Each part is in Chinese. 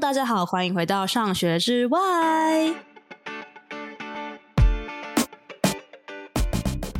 大家好，欢迎回到上学之外。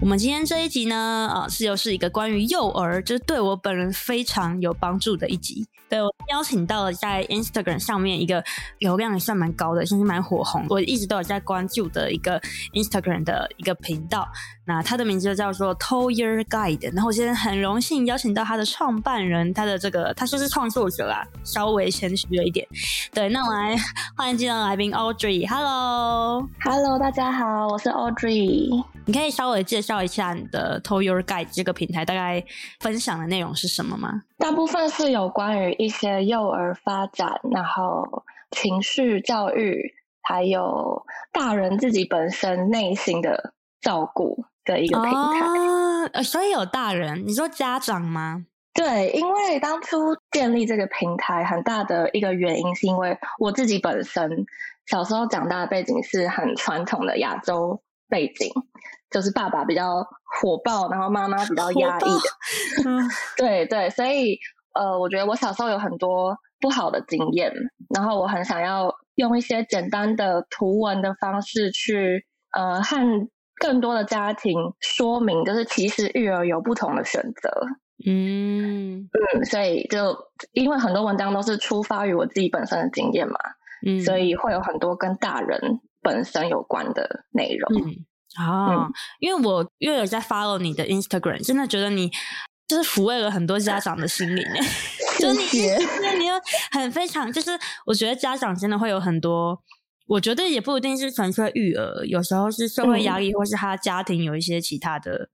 我们今天这一集呢，啊，是又是一个关于幼儿，就是对我本人非常有帮助的一集。对，我邀请到了在 Instagram 上面一个流量也算蛮高的，甚至蛮火红，我一直都有在关注的一个 Instagram 的一个频道。那他的名字就叫做 Toddler Guide。然后我今天很荣幸邀请到他的创办人，他的这个他就是创作者啦，稍微谦虚了一点。对，那我来欢迎今天的来宾 Audrey。Hello，Hello，大家好，我是 Audrey。你可以稍微介绍一下你的 Toddler Guide 这个平台，大概分享的内容是什么吗？大部分是有关于一些幼儿发展，然后情绪教育，还有大人自己本身内心的照顾的一个平台。哦，所以有大人，你说家长吗？对，因为当初建立这个平台，很大的一个原因是因为我自己本身小时候长大的背景是很传统的亚洲背景。就是爸爸比较火爆，然后妈妈比较压抑的，嗯，对对，所以呃，我觉得我小时候有很多不好的经验，然后我很想要用一些简单的图文的方式去呃，和更多的家庭说明，就是其实育儿有不同的选择，嗯嗯，所以就因为很多文章都是出发于我自己本身的经验嘛，嗯，所以会有很多跟大人本身有关的内容。嗯啊，嗯、因为我因为有在 follow 你的 Instagram，真的觉得你就是抚慰了很多家长的心灵。就你，你又很非常，就是我觉得家长真的会有很多，我觉得也不一定是纯粹育儿，有时候是社会压力，或是他家庭有一些其他的，嗯、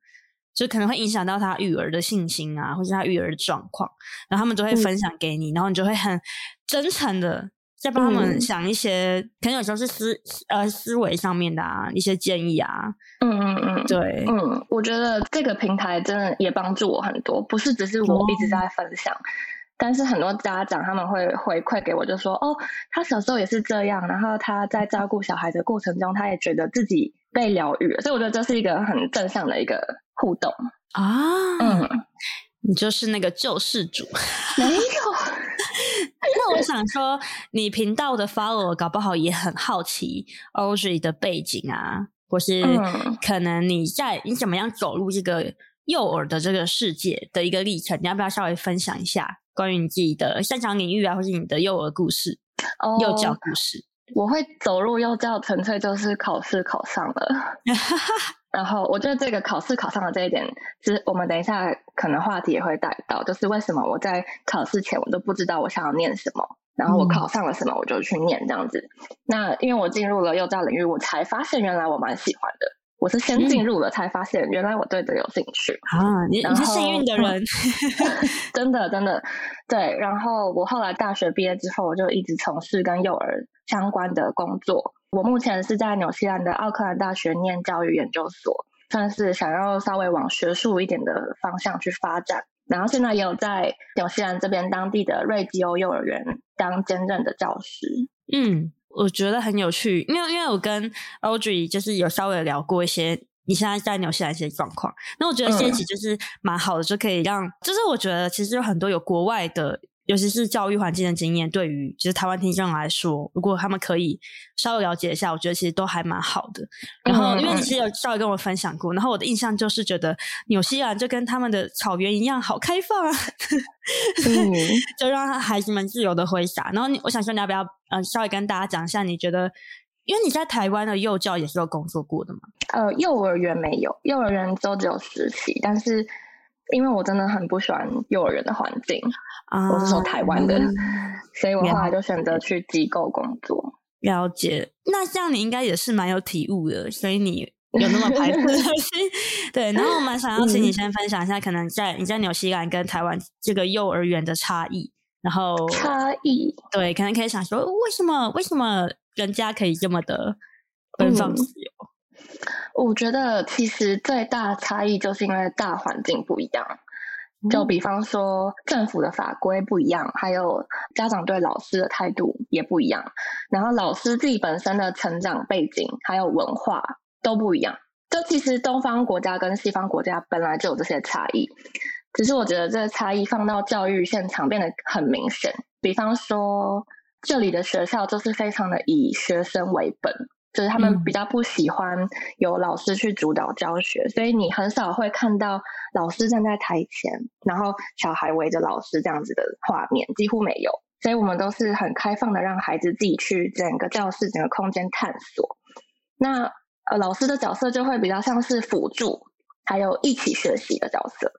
就可能会影响到他育儿的信心啊，或是他育儿的状况，然后他们都会分享给你，嗯、然后你就会很真诚的。在帮他们想一些，嗯、可能有时候是思呃思维上面的啊一些建议啊，嗯嗯嗯，对，嗯，我觉得这个平台真的也帮助我很多，不是只是我一直在。分享，嗯、但是很多家长他们会回馈给我，就说哦，他小时候也是这样，然后他在照顾小孩的过程中，他也觉得自己被疗愈了，所以我觉得这是一个很正向的一个互动啊，嗯，你就是那个救世主，没有。那我想说，你频道的 follower 搞不好也很好奇 Audrey 的背景啊，或是可能你在你怎么样走入这个幼儿的这个世界的一个历程，你要不要稍微分享一下关于你自己的擅长领域啊，或是你的幼儿故事、oh, 幼教故事？我会走入幼教，纯粹就是考试考上了。然后我觉得这个考试考上的这一点，其实我们等一下可能话题也会带到，就是为什么我在考试前我都不知道我想要念什么，然后我考上了什么我就去念这样子。嗯、那因为我进入了幼教领域，我才发现原来我蛮喜欢的。我是先进入了才发现原来我对这有兴趣啊！你你是幸运的人，真的真的对。然后我后来大学毕业之后，我就一直从事跟幼儿相关的工作。我目前是在纽西兰的奥克兰大学念教育研究所，算是想要稍微往学术一点的方向去发展。然后现在也有在纽西兰这边当地的瑞吉欧幼儿园当兼任的教师。嗯，我觉得很有趣，因为因为我跟 Audrey 就是有稍微聊过一些你现在在纽西兰一些状况。那我觉得这一集就是蛮好的，就可以让，就是我觉得其实有很多有国外的。尤其是教育环境的经验，对于就是台湾听众来说，如果他们可以稍微了解一下，我觉得其实都还蛮好的。然后，因为你其实有稍微跟我分享过，然后我的印象就是觉得纽西兰就跟他们的草原一样好开放啊，嗯、就让孩子们自由的挥洒。然后你，我想说，你要不要呃稍微跟大家讲一下，你觉得，因为你在台湾的幼教也是有工作过的嘛？呃，幼儿园没有，幼儿园都只有实习，但是。因为我真的很不喜欢幼儿园的环境，啊、我是说台湾的，嗯、所以我后来就选择去机构工作。了解，那这样你应该也是蛮有体悟的，所以你有那么排斥的心。对，然后我蛮想要请你先分享一下，可能在你在纽西兰跟台湾这个幼儿园的差异，然后差异，对，可能可以想说为什么为什么人家可以这么的奔放自由？嗯我觉得其实最大差异就是因为大环境不一样，就比方说政府的法规不一样，还有家长对老师的态度也不一样，然后老师自己本身的成长背景还有文化都不一样。就其实东方国家跟西方国家本来就有这些差异，只是我觉得这个差异放到教育现场变得很明显。比方说这里的学校就是非常的以学生为本，就是他们比较不喜欢有老师去主导教学，嗯、所以你很少会看到老师站在台前，然后小孩围着老师这样子的画面，几乎没有。所以我们都是很开放的，让孩子自己去整个教室、整个空间探索。那呃，老师的角色就会比较像是辅助，还有一起学习的角色。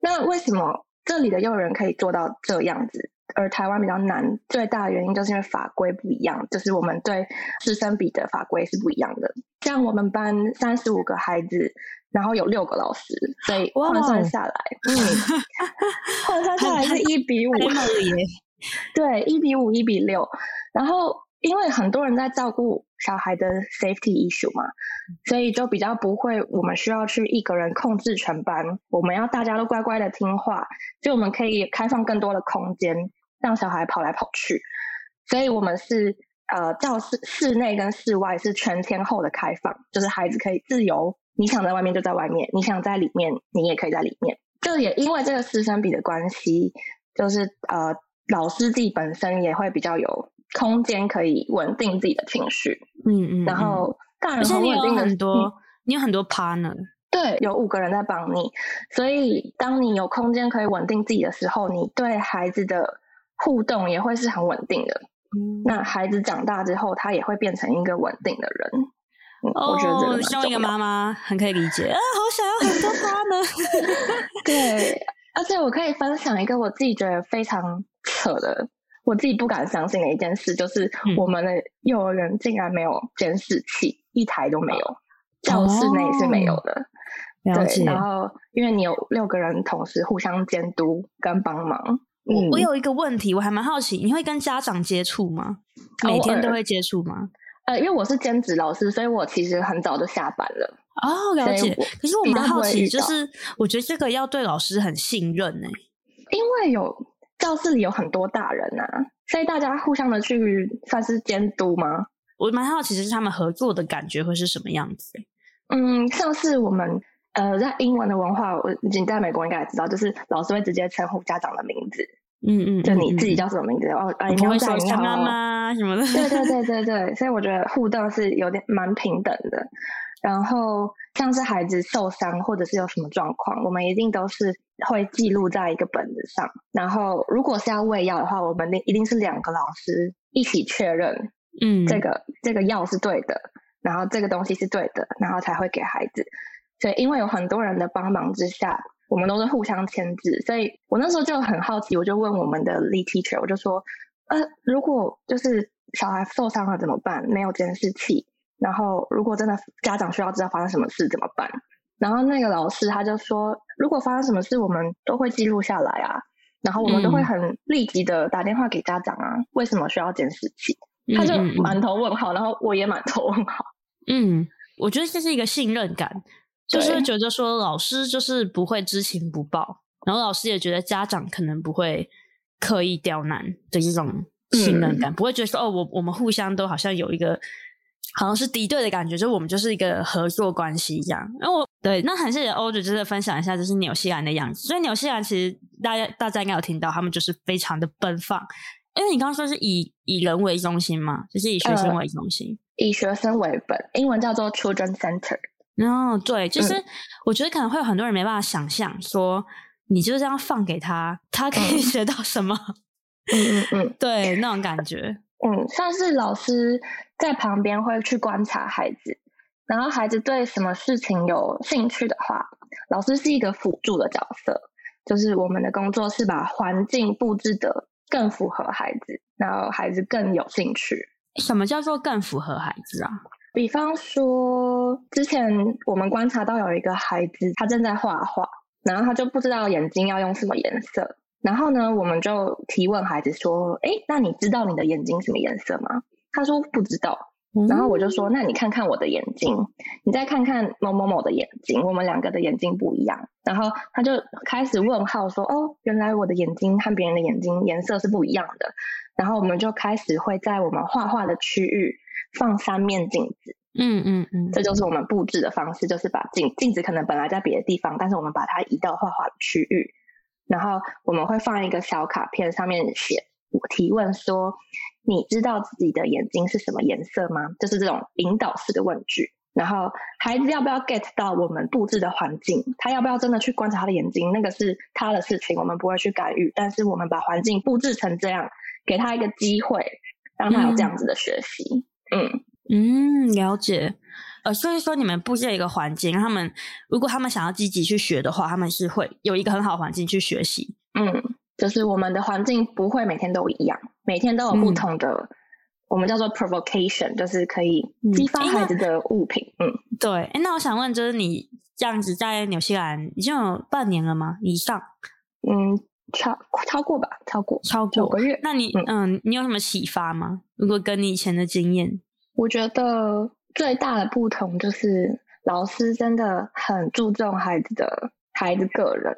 那为什么这里的幼儿园可以做到这样子？而台湾比较难，最大的原因就是因为法规不一样，就是我们对师生比的法规是不一样的。像我们班三十五个孩子，然后有六个老师，所以换算下来，嗯，换算下来是一比五，对，一比五，一比六。然后因为很多人在照顾小孩的 safety issue 嘛，所以就比较不会，我们需要去一个人控制全班，我们要大家都乖乖的听话，所以我们可以开放更多的空间。让小孩跑来跑去，所以我们是呃教室室内跟室外是全天候的开放，就是孩子可以自由，你想在外面就在外面，你想在里面你也可以在里面。就也因为这个师生比的关系，就是呃老师自己本身也会比较有空间可以稳定自己的情绪，嗯嗯，然后大人很稳定很多，嗯、你有很多 partner，对，有五个人在帮你，所以当你有空间可以稳定自己的时候，你对孩子的。互动也会是很稳定的。嗯，那孩子长大之后，他也会变成一个稳定的人。哦，我觉得这个像一个妈妈很可以理解啊，好想要很多他呢。对，而且我可以分享一个我自己觉得非常扯的，我自己不敢相信的一件事，就是我们的幼儿园竟然没有监视器，嗯、一台都没有，教室内是没有的。哦、对，然后因为你有六个人同时互相监督跟帮忙。我我有一个问题，我还蛮好奇，你会跟家长接触吗？每天都会接触吗？呃，因为我是兼职老师，所以我其实很早就下班了。哦，了解。可是我蛮好奇，就是我觉得这个要对老师很信任呢、欸，因为有教室里有很多大人啊，所以大家互相的去算是监督吗？我蛮好奇，就是他们合作的感觉会是什么样子？嗯，像是我们。呃，在英文的文化，我你在美国应该也知道，就是老师会直接称呼家长的名字，嗯，嗯嗯，就你自己叫什么名字哦，啊，你好，你好，妈妈什么的，对对对 对对，所以我觉得互动是有点蛮平等的。然后像是孩子受伤或者是有什么状况，我们一定都是会记录在一个本子上。然后如果是要喂药的话，我们一定是两个老师一起确认，嗯，这个这个药是对的，然后这个东西是对的，然后才会给孩子。对，因为有很多人的帮忙之下，我们都是互相牵制，所以我那时候就很好奇，我就问我们的 lead teacher，我就说，呃，如果就是小孩受伤了怎么办？没有监视器，然后如果真的家长需要知道发生什么事怎么办？然后那个老师他就说，如果发生什么事，我们都会记录下来啊，然后我们都会很立即的打电话给家长啊，为什么需要监视器？他就满头问号，然后我也满头问号。嗯，我觉得这是一个信任感。就是觉得说老师就是不会知情不报，然后老师也觉得家长可能不会刻意刁难的一种信任感，嗯、不会觉得说哦，我我们互相都好像有一个好像是敌对的感觉，就我们就是一个合作关系一样。然后我对，那还是 Audrey 就是分享一下，就是纽西兰的样子。所以纽西兰其实大家大家应该有听到，他们就是非常的奔放，因为你刚刚说是以以人为中心嘛，就是以学生为中心，呃、以学生为本，英文叫做 Children Center。然后、oh, 对，就是我觉得可能会有很多人没办法想象，说你就这样放给他，他可以 学到什么？嗯嗯嗯，对，那种感觉，嗯，像是老师在旁边会去观察孩子，然后孩子对什么事情有兴趣的话，老师是一个辅助的角色，就是我们的工作是把环境布置的更符合孩子，然后孩子更有兴趣。什么叫做更符合孩子啊？比方说，之前我们观察到有一个孩子，他正在画画，然后他就不知道眼睛要用什么颜色。然后呢，我们就提问孩子说：“哎，那你知道你的眼睛什么颜色吗？”他说不知道。然后我就说：“那你看看我的眼睛，你再看看某某某的眼睛，我们两个的眼睛不一样。”然后他就开始问号说：“哦，原来我的眼睛和别人的眼睛颜色是不一样的。”然后我们就开始会在我们画画的区域。放三面镜子，嗯嗯嗯，这就是我们布置的方式，就是把镜镜子可能本来在别的地方，但是我们把它移到画画的区域，然后我们会放一个小卡片，上面写提问说：“你知道自己的眼睛是什么颜色吗？”就是这种引导式的问句。然后孩子要不要 get 到我们布置的环境？他要不要真的去观察他的眼睛？那个是他的事情，我们不会去干预。但是我们把环境布置成这样，给他一个机会，让他有这样子的学习。嗯嗯，嗯，了解。呃，所以说你们布置一个环境，他们如果他们想要积极去学的话，他们是会有一个很好环境去学习。嗯，就是我们的环境不会每天都一样，每天都有不同的，嗯、我们叫做 provocation，就是可以激发孩子的物品。嗯，嗯对。哎，那我想问，就是你这样子在纽西兰已经有半年了吗？以上？嗯，超超过吧，超过超过九个月。那你嗯，嗯，你有什么启发吗？如果跟你以前的经验，我觉得。最大的不同就是，老师真的很注重孩子的孩子个人，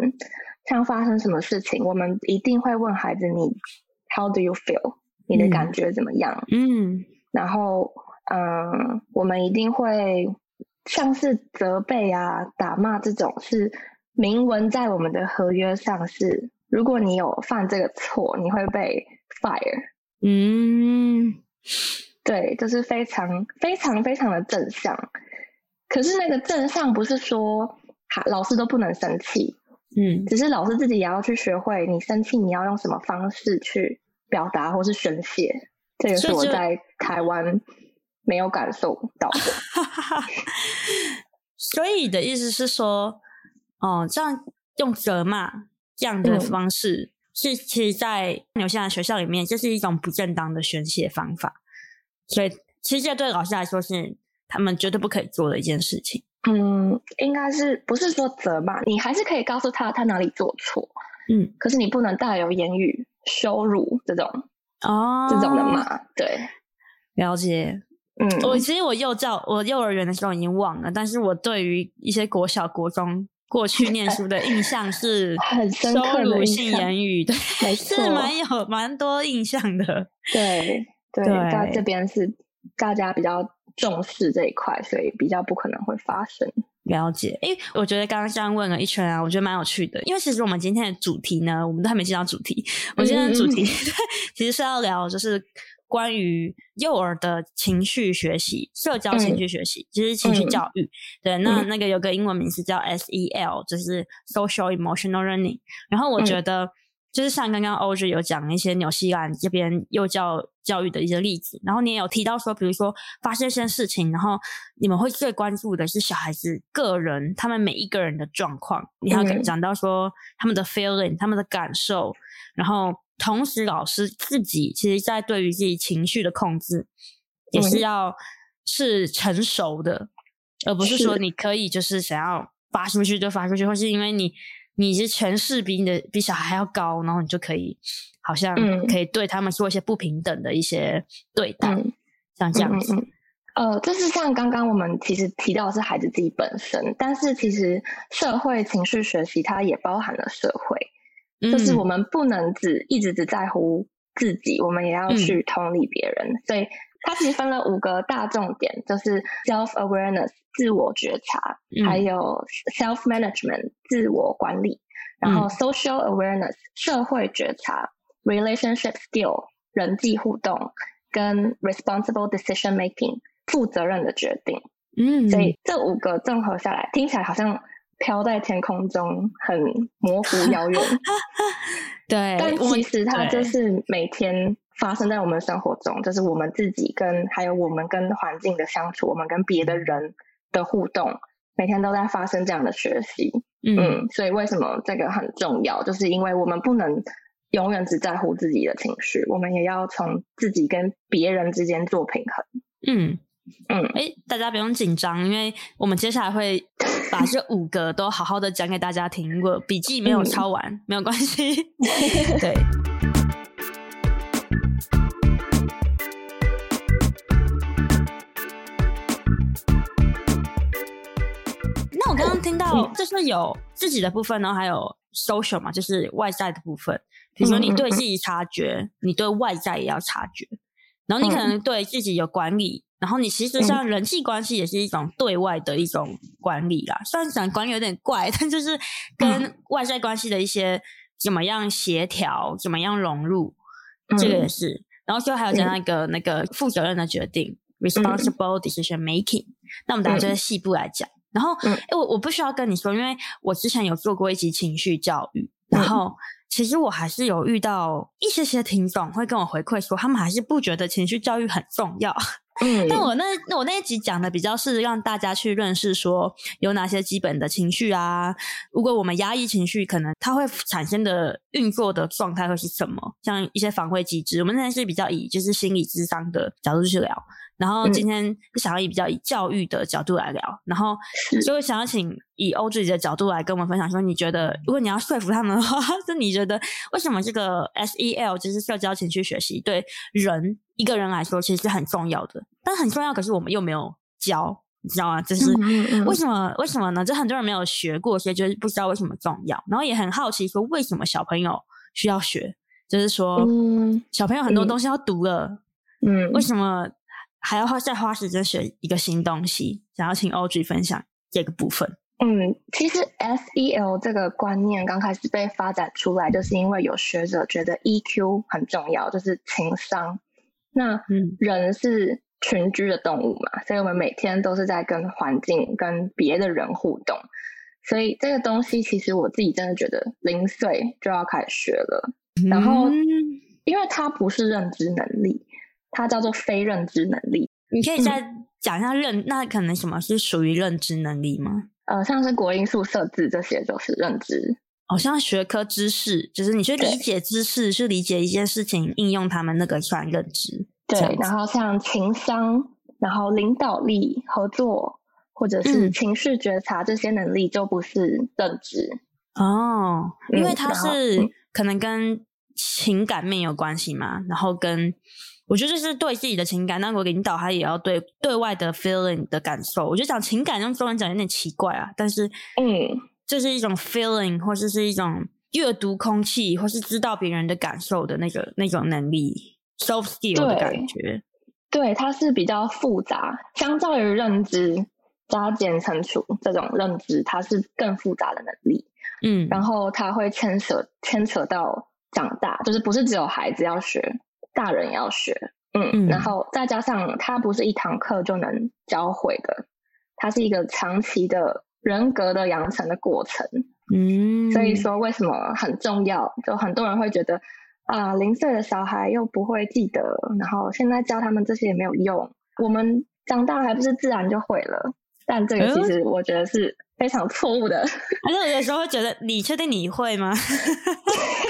像发生什么事情，我们一定会问孩子：“你 How do you feel？你的感觉怎么样？”嗯，然后，嗯、呃，我们一定会像是责备啊、打骂这种，是明文在我们的合约上是，如果你有犯这个错，你会被 fire。嗯。对，就是非常非常非常的正向。可是那个正向不是说，哈，老师都不能生气，嗯，只是老师自己也要去学会，你生气你要用什么方式去表达或是宣泄。这个是我在台湾没有感受到的。所以的意思是说，哦，这样用责骂这样的方式，嗯、是其实，在纽西兰学校里面，这是一种不正当的宣泄方法。所以，其实这对老师来说是他们绝对不可以做的一件事情。嗯，应该是不是说责骂？你还是可以告诉他他哪里做错。嗯，可是你不能带有言语羞辱这种哦，这种的骂。对，了解。嗯，我其实我幼教我幼儿园的时候已经忘了，但是我对于一些国小、国中过去念书的印象是 很羞辱性言语，对，是蛮有蛮多印象的。对。对，在这边是大家比较重视这一块，所以比较不可能会发生。了解，诶，我觉得刚刚这样问了一圈啊，我觉得蛮有趣的。因为其实我们今天的主题呢，我们都还没进到主题。我们今天的主题 其实是要聊，就是关于幼儿的情绪学习、社交情绪学习，其、嗯、实、就是、情绪教育。嗯、对，那那个有个英文名字叫 SEL，就是 Social Emotional Learning。然后我觉得。嗯就是像刚刚 Audrey 有讲一些纽西兰这边幼教教育的一些例子，然后你也有提到说，比如说发生一些事情，然后你们会最关注的是小孩子个人，他们每一个人的状况，你还有讲到说他们的 feeling，他们的感受，然后同时老师自己其实在对于自己情绪的控制也是要是成熟的，而不是说你可以就是想要发出去就发出去，或是因为你。你是权势比你的比小孩还要高，然后你就可以好像可以对他们做一些不平等的一些对待，嗯、像这样子。呃，就是像刚刚我们其实提到的是孩子自己本身，但是其实社会情绪学习它也包含了社会，嗯、就是我们不能只一直只在乎自己，我们也要去同理别人，嗯、所以。它其实分了五个大重点，就是 self awareness 自我觉察，嗯、还有 self management 自我管理，然后 social awareness 社会觉察、嗯、relationship skill 人际互动，跟 responsible decision making 负责任的决定。嗯，所以这五个综合下来，听起来好像飘在天空中，很模糊 遥远。对，但其实它就是每天。发生在我们生活中，就是我们自己跟还有我们跟环境的相处，我们跟别的人的互动，每天都在发生这样的学习。嗯，嗯，所以为什么这个很重要？就是因为我们不能永远只在乎自己的情绪，我们也要从自己跟别人之间做平衡。嗯嗯，哎、欸，大家不用紧张，因为我们接下来会把这五个都好好的讲给大家听。如果笔记没有抄完，嗯、没有关系。对。那我刚刚听到，就是有自己的部分，然后还有 social 嘛，就是外在的部分。比如说，你对自己察觉，你对外在也要察觉。然后你可能对自己有管理，然后你其实像人际关系也是一种对外的一种管理啦。虽然讲管理有点怪，但就是跟外在关系的一些怎么样协调，怎么样融入。这个也是。嗯、然后最后还有讲到一个那个负责任的决定、嗯、（responsible decision making）。那我们等下就在细部来讲。嗯、然后，哎、嗯，我我不需要跟你说，因为我之前有做过一集情绪教育，然后其实我还是有遇到一些些听众会跟我回馈说，他们还是不觉得情绪教育很重要。嗯，但我那我那一集讲的比较是让大家去认识说有哪些基本的情绪啊，如果我们压抑情绪，可能它会产生的运作的状态会是什么？像一些防卫机制，我们那天是比较以就是心理智商的角度去聊。然后今天想要以比较以教育的角度来聊，嗯、然后就会想要请以 Audrey 的角度来跟我们分享说，你觉得如果你要说服他们的话，是你觉得为什么这个 SEL 就是社交情绪学习对人一个人来说其实是很重要的？但很重要，可是我们又没有教，你知道吗？就是为什么？为什么呢？就很多人没有学过，所以就是不知道为什么重要。然后也很好奇说，为什么小朋友需要学？就是说，小朋友很多东西要读了，嗯，为什么？还要花再花时间学一个新东西，想要请 Audrey 分享这个部分。嗯，其实 SEL 这个观念刚开始被发展出来，就是因为有学者觉得 EQ 很重要，就是情商。那人是群居的动物嘛，所以我们每天都是在跟环境、跟别的人互动。所以这个东西其实我自己真的觉得零岁就要开始学了。然后，因为它不是认知能力。它叫做非认知能力。你可以再讲一下认，嗯、那可能什么是属于认知能力吗？呃，像是国英数设置这些就是认知。哦，像学科知识，就是你去理解知识，去理解一件事情，应用他们那个算认知。对，然后像情商，然后领导力、合作，或者是情绪觉察、嗯、这些能力，就不是认知。哦，因为它是可能跟情感面有关系嘛，然后跟。我觉得这是对自己的情感，那我领导他也要对对外的 feeling 的感受。我觉得讲情感用中文讲有点奇怪啊，但是嗯，这是一种 feeling，或者是一种阅读空气，或是知道别人的感受的那个那种能力，soft skill 的感觉。对，它是比较复杂，相较于认知加减乘除这种认知，它是更复杂的能力。嗯，然后它会牵扯牵扯到长大，就是不是只有孩子要学。大人要学，嗯，嗯，然后再加上它不是一堂课就能教会的，它是一个长期的人格的养成的过程，嗯，所以说为什么很重要？就很多人会觉得啊，零岁的小孩又不会记得，然后现在教他们这些也没有用，我们长大还不是自然就会了？但这个其实我觉得是非常错误的。而且有时候会觉得，你确定你会吗？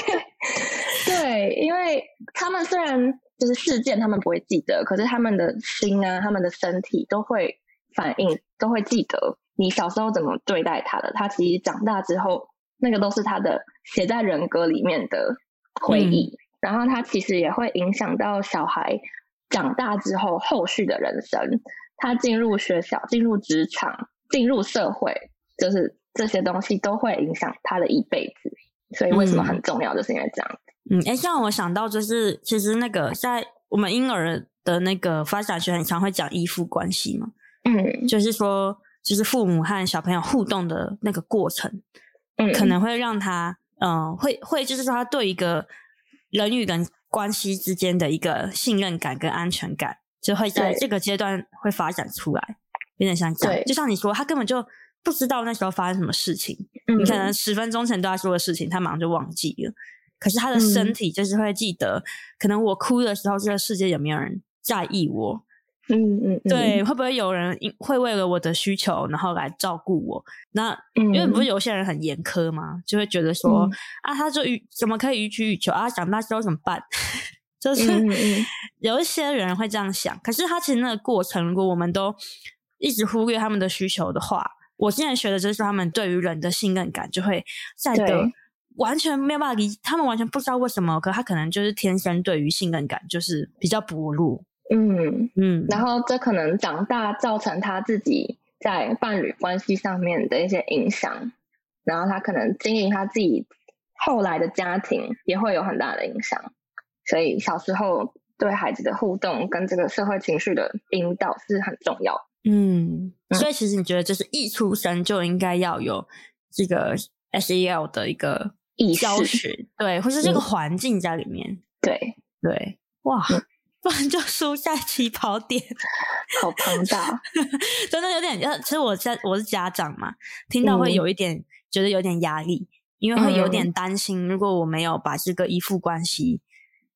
对，因为他们虽然就是事件，他们不会记得，可是他们的心啊，他们的身体都会反应，都会记得你小时候怎么对待他的。他其实长大之后，那个都是他的写在人格里面的回忆。嗯、然后他其实也会影响到小孩长大之后后续的人生。他进入学校、进入职场、进入社会，就是这些东西都会影响他的一辈子。所以为什么很重要，就是因为这样。嗯，哎、欸，像我想到就是，其实那个在我们婴儿的那个发展学很常会讲依附关系嘛。嗯，就是说，就是父母和小朋友互动的那个过程，嗯，可能会让他，嗯、呃，会会就是说，他对一个人与人关系之间的一个信任感跟安全感，就会在这个阶段会发展出来，有点像这样。对，就像你说，他根本就不知道那时候发生什么事情，嗯、你可能十分钟前对他说的事情，他马上就忘记了。可是他的身体就是会记得，嗯、可能我哭的时候，这个世界有没有人在意我？嗯嗯，嗯对，会不会有人会为了我的需求，然后来照顾我？那、嗯、因为不是有些人很严苛吗？就会觉得说、嗯、啊，他就予怎么可以予取予求啊？长大之后怎么办？就是有一些人会这样想。可是他其实那个过程，如果我们都一直忽略他们的需求的话，我现在学的就是他们对于人的信任感就会在的。完全没有办法理，他们完全不知道为什么，可他可能就是天生对于信任感就是比较薄弱。嗯嗯，嗯然后这可能长大造成他自己在伴侣关系上面的一些影响，然后他可能经营他自己后来的家庭也会有很大的影响。所以小时候对孩子的互动跟这个社会情绪的引导是很重要。嗯，所以其实你觉得就是一出生就应该要有这个 SEL 的一个。教学对，或是这个环境在里面，对，对，哇，嗯、不然就输在起跑点，好庞大，真的有点。其实我在我是家长嘛，听到会有一点、嗯、觉得有点压力，因为会有点担心，如果我没有把这个依附关系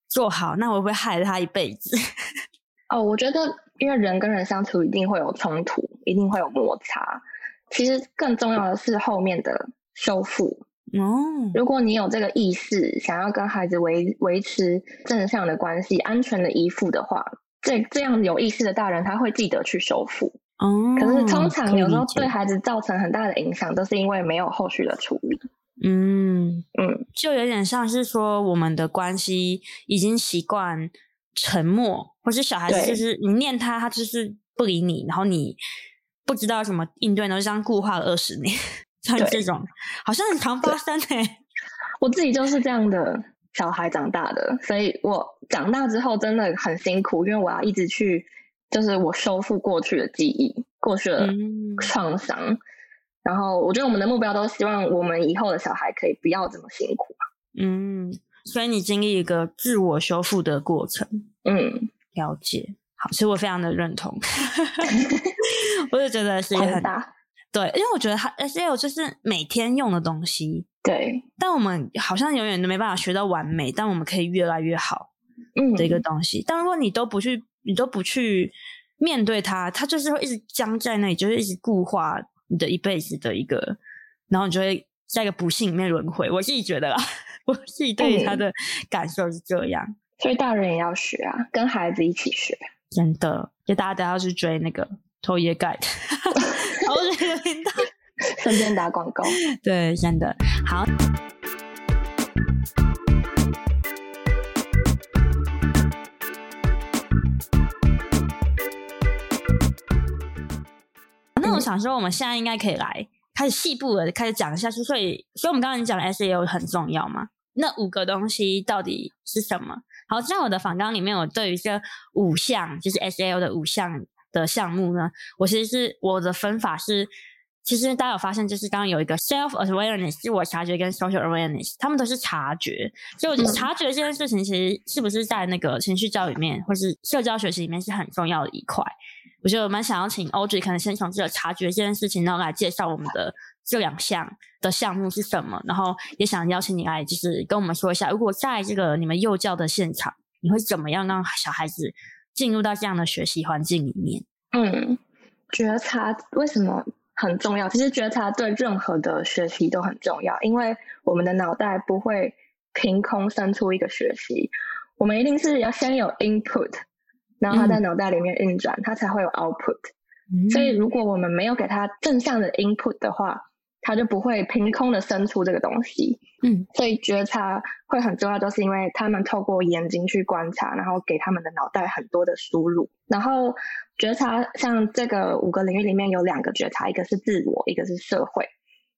做好，那我会不会害了他一辈子？哦，我觉得，因为人跟人相处一定会有冲突，一定会有摩擦。其实更重要的是后面的修复。哦，如果你有这个意识，想要跟孩子维维持正向的关系、安全的依附的话，这这样有意识的大人他会记得去修复。哦，可是通常有时候对孩子造成很大的影响，都是因为没有后续的处理。嗯嗯，就有点像是说，我们的关系已经习惯。沉默，或是小孩子就是你念他，他就是不理你，然后你不知道怎么应对，然后就这样固化了二十年，像这种好像很常发生诶、欸。我自己就是这样的小孩长大的，所以我长大之后真的很辛苦，因为我要一直去，就是我修复过去的记忆，过去的创伤。嗯、然后我觉得我们的目标都希望我们以后的小孩可以不要这么辛苦。嗯。所以你经历一个自我修复的过程，嗯，了解。好，其实我非常的认同 我也觉得是一个很大，对，因为我觉得它 SL 就是每天用的东西，对。但我们好像永远都没办法学到完美，但我们可以越来越好，嗯，的一个东西。嗯、但如果你都不去，你都不去面对它，它就是会一直僵在那里，就是一直固化你的一辈子的一个，然后你就会在一个不幸里面轮回。我自己觉得啦。我自己对他的感受是这样，所以大人也要学啊，跟孩子一起学，真的，就大家都要去追那个偷爷盖 的，好这个频道，顺便打广告，对，真的好。那我想说，我们现在应该可以来开始细部的开始讲一下，所以，所以我们刚刚讲的 SAO 很重要嘛？那五个东西到底是什么？好，在我的访纲里面，我对于这五项，就是 SAO 的五项的项目呢，我其实是我的分法是，其实大家有发现，就是刚刚有一个 self awareness，自我察觉跟 social awareness，他们都是察觉。所以我觉得察觉这件事情，其实是不是在那个情绪教育里面，或是社交学习里面是很重要的一块。我觉得我蛮想要请 Audrey 可能先从这个察觉这件事情，然后来介绍我们的。这两项的项目是什么？然后也想邀请你来，就是跟我们说一下，如果在这个你们幼教的现场，你会怎么样让小孩子进入到这样的学习环境里面？嗯，觉察为什么很重要？其实觉察对任何的学习都很重要，因为我们的脑袋不会凭空生出一个学习，我们一定是要先有 input，然后它在脑袋里面运转，嗯、它才会有 output。嗯、所以如果我们没有给它正向的 input 的话，他就不会凭空的生出这个东西，嗯，所以觉察会很重要，就是因为他们透过眼睛去观察，然后给他们的脑袋很多的输入，然后觉察像这个五个领域里面有两个觉察，一个是自我，一个是社会。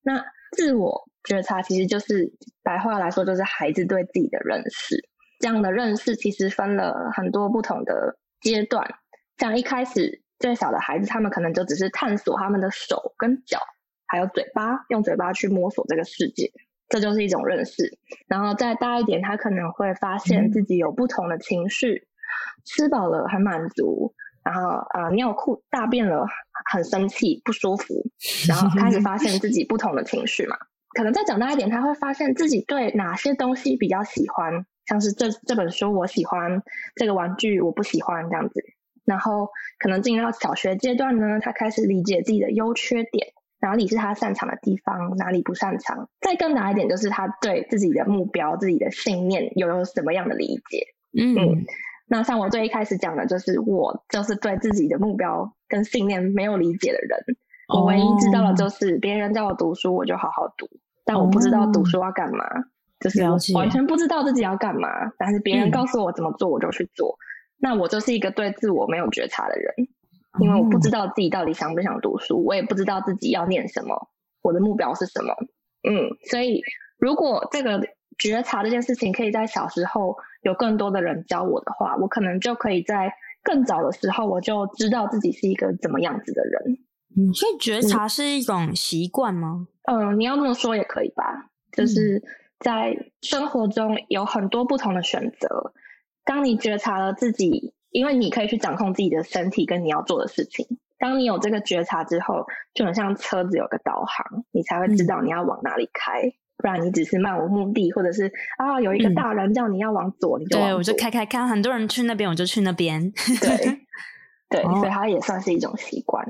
那自我觉察其实就是白话来说，就是孩子对自己的认识。这样的认识其实分了很多不同的阶段，像一开始最小的孩子，他们可能就只是探索他们的手跟脚。还有嘴巴，用嘴巴去摸索这个世界，这就是一种认识。然后再大一点，他可能会发现自己有不同的情绪，嗯、吃饱了很满足，然后啊、呃、尿裤大便了很生气不舒服，然后开始发现自己不同的情绪嘛。可能再长大一点，他会发现自己对哪些东西比较喜欢，像是这这本书我喜欢，这个玩具我不喜欢这样子。然后可能进入到小学阶段呢，他开始理解自己的优缺点。哪里是他擅长的地方，哪里不擅长？再更大一点，就是他对自己的目标、自己的信念有有什么样的理解？嗯，嗯，那像我最一开始讲的，就是我就是对自己的目标跟信念没有理解的人。哦、我唯一知道的就是别人叫我读书，我就好好读，但我不知道读书要干嘛，哦、就是完全不知道自己要干嘛。但是别人告诉我怎么做，我就去做。嗯、那我就是一个对自我没有觉察的人。因为我不知道自己到底想不想读书，我也不知道自己要念什么，我的目标是什么。嗯，所以如果这个觉察这件事情可以在小时候有更多的人教我的话，我可能就可以在更早的时候我就知道自己是一个怎么样子的人。嗯，所以觉察是一种习惯吗？嗯，嗯，你要这么说也可以吧。就是在生活中有很多不同的选择。当你觉察了自己，因为你可以去掌控自己的身体跟你要做的事情。当你有这个觉察之后，就很像车子有个导航，你才会知道你要往哪里开。嗯、不然你只是漫无目的，或者是啊有一个大人叫你要往左，嗯、你就。对，我就开开看，很多人去那边，我就去那边。对，对，所以它也算是一种习惯。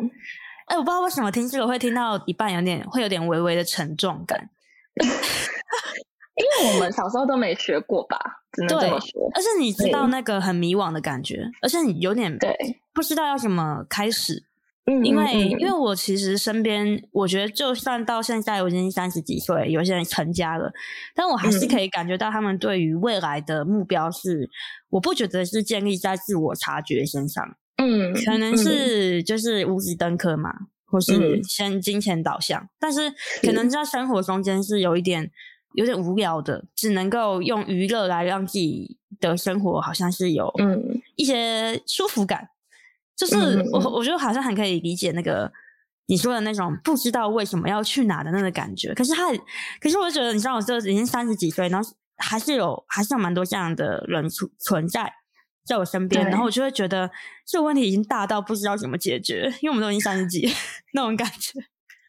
哎、欸，我不知道为什么听这个会听到一半有点会有点微微的沉重感。因为我们小时候都没学过吧，只能这么说。而且你知道那个很迷惘的感觉，而且你有点对不知道要怎么开始。嗯，因为因为我其实身边，我觉得就算到现在我已经三十几岁，有些人成家了，但我还是可以感觉到他们对于未来的目标是，我不觉得是建立在自我察觉身上。嗯，可能是就是五子登科嘛，或是先金钱导向，但是可能在生活中间是有一点。有点无聊的，只能够用娱乐来让自己的生活好像是有嗯一些舒服感。嗯、就是我我觉得好像很可以理解那个你说的那种不知道为什么要去哪的那个感觉。可是他，可是我就觉得，你知道，我这已经三十几岁，然后还是有还是有蛮多这样的人存存在在我身边，然后我就会觉得这个问题已经大到不知道怎么解决，因为我们都已经三十几 那种感觉。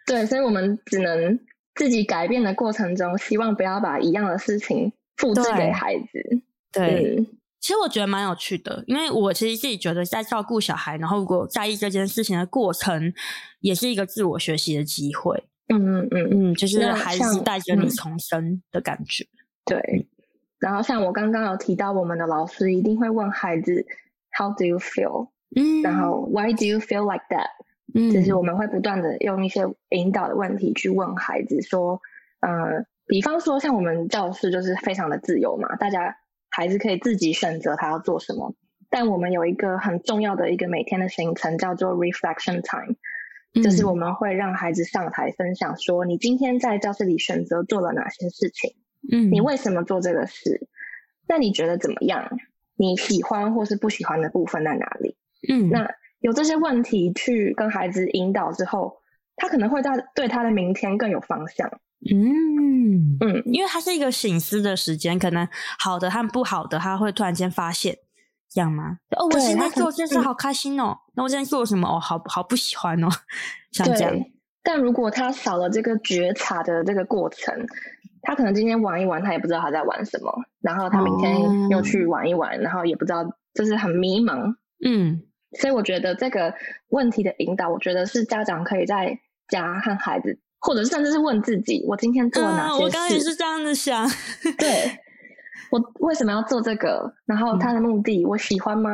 对，所以我们只能。自己改变的过程中，希望不要把一样的事情复制给孩子。对，其实我觉得蛮有趣的，因为我其实自己觉得在照顾小孩，然后如果在意这件事情的过程，也是一个自我学习的机会。嗯嗯嗯嗯，就是孩子带着你重生的感觉。嗯、对。然后像我刚刚有提到，我们的老师一定会问孩子：“How do you feel？” 嗯，然后 “Why do you feel like that？” 嗯，就是我们会不断的用一些引导的问题去问孩子说，呃，比方说像我们教室就是非常的自由嘛，大家孩子可以自己选择他要做什么，但我们有一个很重要的一个每天的行程叫做 reflection time，就是我们会让孩子上台分享说，你今天在教室里选择做了哪些事情，嗯，你为什么做这个事？那你觉得怎么样？你喜欢或是不喜欢的部分在哪里？嗯，那。有这些问题去跟孩子引导之后，他可能会在对他的明天更有方向。嗯嗯，因为他是一个醒思的时间，可能好的和不好的，他会突然间发现，这样吗？哦，我现在做这件事好开心哦，那我现在做什么？哦，好好不喜欢哦，像这样。但如果他少了这个觉察的这个过程，他可能今天玩一玩，他也不知道他在玩什么，然后他明天又去玩一玩，然后也不知道，就是很迷茫。嗯。所以我觉得这个问题的引导，我觉得是家长可以在家和孩子，或者甚至是问自己：我今天做了哪些事？嗯、我刚刚也是这样子想。对，我为什么要做这个？然后他的目的，我喜欢吗？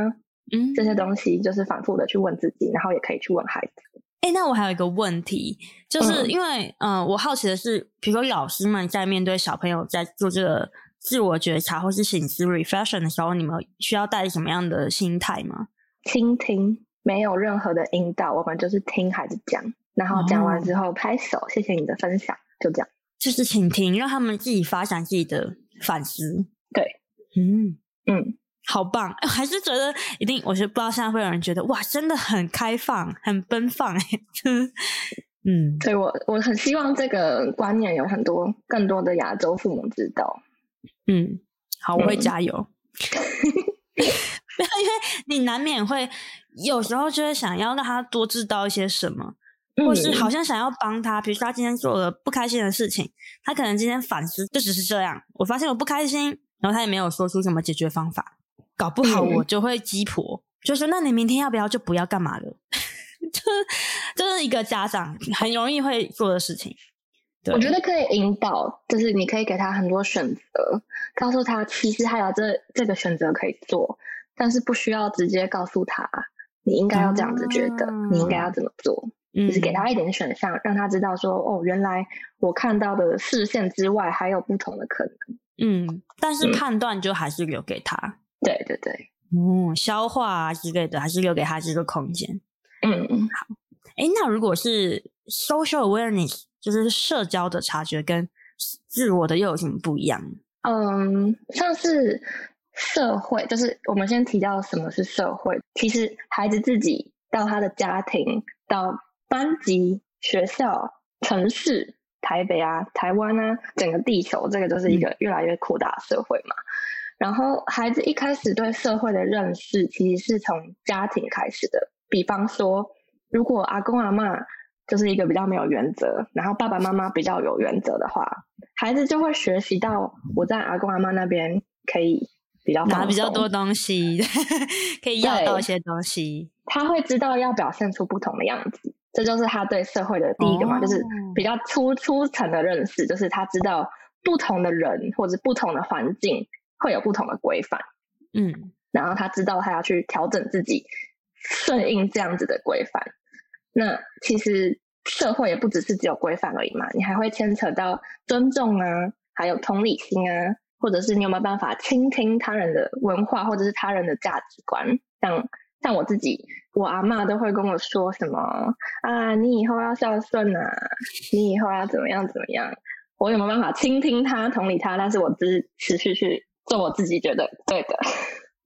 嗯，这些东西就是反复的去问自己，然后也可以去问孩子。哎、欸，那我还有一个问题，就是因为嗯、呃，我好奇的是，比如说老师们在面对小朋友在做这个自我觉察或是醒思 reflection 的时候，你们需要带什么样的心态吗？倾听，没有任何的引导，我们就是听孩子讲，然后讲完之后拍手，哦、谢谢你的分享，就这样，就是倾听，让他们自己发展自己的反思。对，嗯嗯，好棒！我还是觉得一定，我觉得不知道现在会有人觉得哇，真的很开放，很奔放哎，嗯，所以我我很希望这个观念有很多更多的亚洲父母知道。嗯，好，我会加油。嗯 因为你难免会有时候就会想要让他多知道一些什么，嗯、或是好像想要帮他。比如说他今天做了不开心的事情，他可能今天反思就只是这样。我发现我不开心，然后他也没有说出什么解决方法。搞不好我就会鸡婆，嗯、就说那你明天要不要就不要干嘛了？就就是一个家长很容易会做的事情。我觉得可以引导，就是你可以给他很多选择，告诉他其实还有这这个选择可以做。但是不需要直接告诉他，你应该要这样子觉得，嗯、你应该要怎么做，嗯、就是给他一点选项，让他知道说，哦，原来我看到的视线之外还有不同的可能。嗯，但是判断就还是留给他。嗯、对对对，嗯，消化啊之类的，还是留给他这个空间。嗯嗯，好。哎，那如果是 social awareness，就是社交的察觉，跟自我的又有什么不一样？嗯，像是。社会就是我们先提到什么是社会。其实孩子自己到他的家庭，到班级、学校、城市、台北啊、台湾啊，整个地球，这个就是一个越来越扩大的社会嘛。然后孩子一开始对社会的认识其实是从家庭开始的。比方说，如果阿公阿妈就是一个比较没有原则，然后爸爸妈妈比较有原则的话，孩子就会学习到我在阿公阿妈那边可以比较拿比较多东西，可以要到一些东西。他会知道要表现出不同的样子，这就是他对社会的第一个嘛，哦、就是比较初初层的认识，就是他知道不同的人或者不同的环境会有不同的规范，嗯，然后他知道他要去调整自己，顺应这样子的规范。那其实社会也不只是只有规范而已嘛，你还会牵扯到尊重啊，还有同理心啊，或者是你有没有办法倾听他人的文化或者是他人的价值观，像。像我自己，我阿嬷都会跟我说什么啊，你以后要孝顺啊，你以后要怎么样怎么样。我有没有办法倾听他、同理他？但是我只是持续去做我自己觉得对的。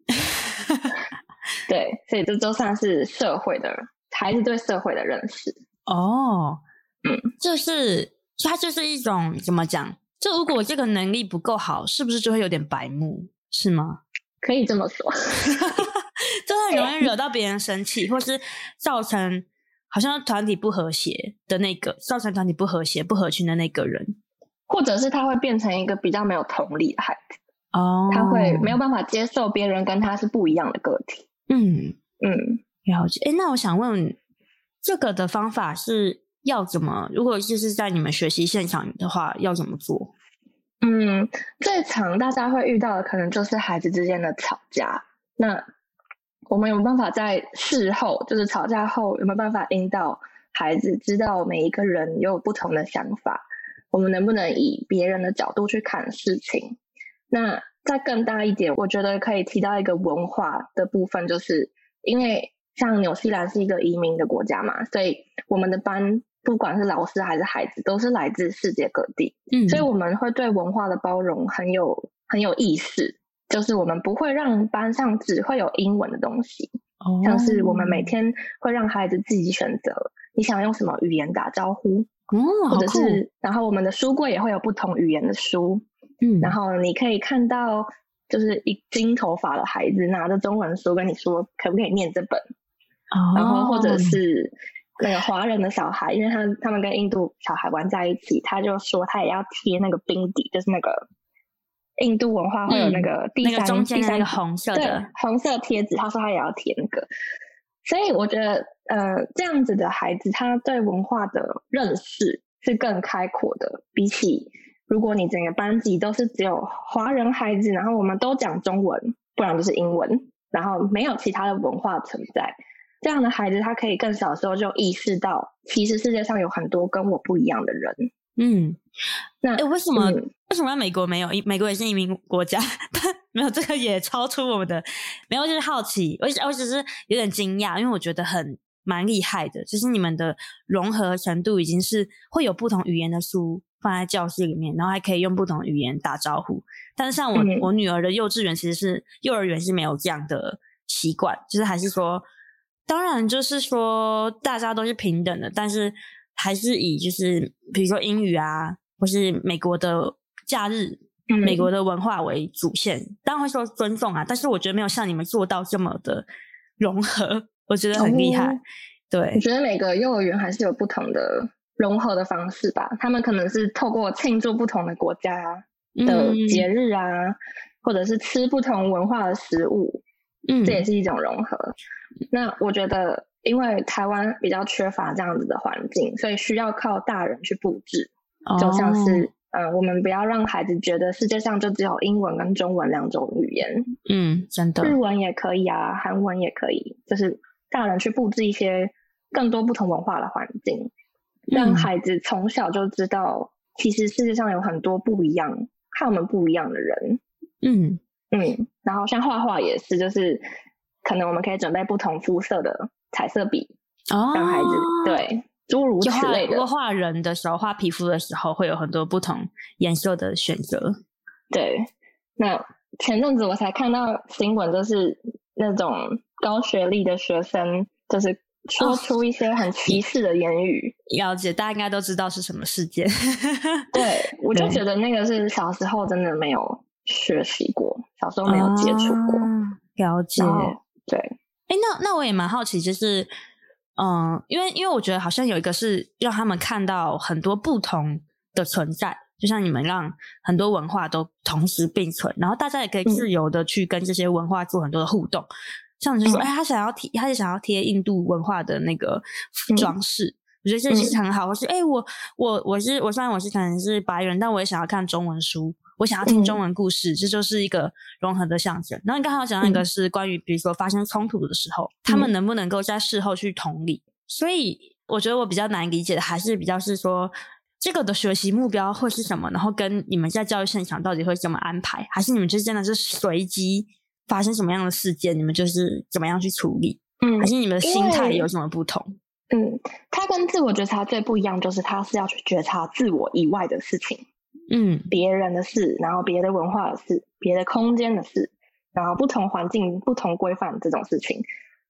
对，所以这就算是社会的孩子对社会的认识哦。嗯，就是它就是一种怎么讲？就如果这个能力不够好，是不是就会有点白目？是吗？可以这么说。就很容易惹到别人生气，或是造成好像团体不和谐的那个，造成团体不和谐、不合群的那个人，或者是他会变成一个比较没有同理的孩子哦，他会没有办法接受别人跟他是不一样的个体。嗯嗯，了解。哎，那我想问，这个的方法是要怎么？如果就是在你们学习现场的话，要怎么做？嗯，最常大家会遇到的可能就是孩子之间的吵架。那我们有没有办法在事后，就是吵架后，有没有办法引导孩子知道每一个人有不同的想法？我们能不能以别人的角度去看事情？那再更大一点，我觉得可以提到一个文化的部分，就是因为像纽西兰是一个移民的国家嘛，所以我们的班不管是老师还是孩子，都是来自世界各地，嗯，所以我们会对文化的包容很有很有意识。就是我们不会让班上只会有英文的东西，oh. 像是我们每天会让孩子自己选择你想用什么语言打招呼，哦，oh, 或者是，然后我们的书柜也会有不同语言的书，嗯，然后你可以看到，就是一金头发的孩子拿着中文书跟你说，可不可以念这本？Oh. 然后或者是那个华人的小孩，因为他他们跟印度小孩玩在一起，他就说他也要贴那个冰底，就是那个。印度文化会有那个第三、嗯、那个中间那个红色的对红色贴纸，他说他也要贴那个，所以我觉得呃这样子的孩子，他对文化的认识是更开阔的，比起如果你整个班级都是只有华人孩子，然后我们都讲中文，不然就是英文，然后没有其他的文化存在，这样的孩子他可以更小的时候就意识到，其实世界上有很多跟我不一样的人。嗯，那、欸、为什么、嗯、为什么美国没有？美国也是移民国家，但没有这个也超出我们的。没有，就是好奇，我我只是有点惊讶，因为我觉得很蛮厉害的，就是你们的融合程度已经是会有不同语言的书放在教室里面，然后还可以用不同语言打招呼。但是像我、嗯、我女儿的幼稚园其实是幼儿园是没有这样的习惯，就是还是说，当然就是说大家都是平等的，但是。还是以就是比如说英语啊，或是美国的假日，嗯、美国的文化为主线。当然会说尊重啊，但是我觉得没有像你们做到这么的融合，我觉得很厉害。哦、对，我觉得每个幼儿园还是有不同的融合的方式吧。他们可能是透过庆祝不同的国家的节日啊，嗯、或者是吃不同文化的食物，嗯，这也是一种融合。那我觉得。因为台湾比较缺乏这样子的环境，所以需要靠大人去布置。Oh. 就像是，呃，我们不要让孩子觉得世界上就只有英文跟中文两种语言。嗯，真的。日文也可以啊，韩文也可以，就是大人去布置一些更多不同文化的环境，让孩子从小就知道，其实世界上有很多不一样、和我们不一样的人。嗯嗯，然后像画画也是，就是可能我们可以准备不同肤色的。彩色笔哦，让孩子对诸如此类的。画人的时候，画皮肤的时候，会有很多不同颜色的选择。对，那前阵子我才看到新闻，就是那种高学历的学生，就是说出一些很歧视的言语。哦、了解，大家应该都知道是什么事件。对，我就 觉得那个是小时候真的没有学习过，小时候没有接触过。啊、了解，对。哎，那那我也蛮好奇，就是嗯，因为因为我觉得好像有一个是让他们看到很多不同的存在，就像你们让很多文化都同时并存，然后大家也可以自由的去跟这些文化做很多的互动。嗯、像你就说，哎，他想要贴，他就想要贴印度文化的那个装饰。嗯我觉得这其实很好，或是哎，我我我是我虽然我是可能是白人，但我也想要看中文书，我想要听中文故事，嗯、这就是一个融合的象征。然后你刚好讲到一个是关于，比如说发生冲突的时候，嗯、他们能不能够在事后去同理？所以我觉得我比较难理解的，还是比较是说这个的学习目标会是什么，然后跟你们在教育现场到底会怎么安排，还是你们就真的是随机发生什么样的事件，你们就是怎么样去处理？嗯，还是你们的心态有什么不同？嗯，他跟自我觉察最不一样，就是他是要去觉察自我以外的事情，嗯，别人的事，然后别的文化的事，别的空间的事，然后不同环境、不同规范这种事情。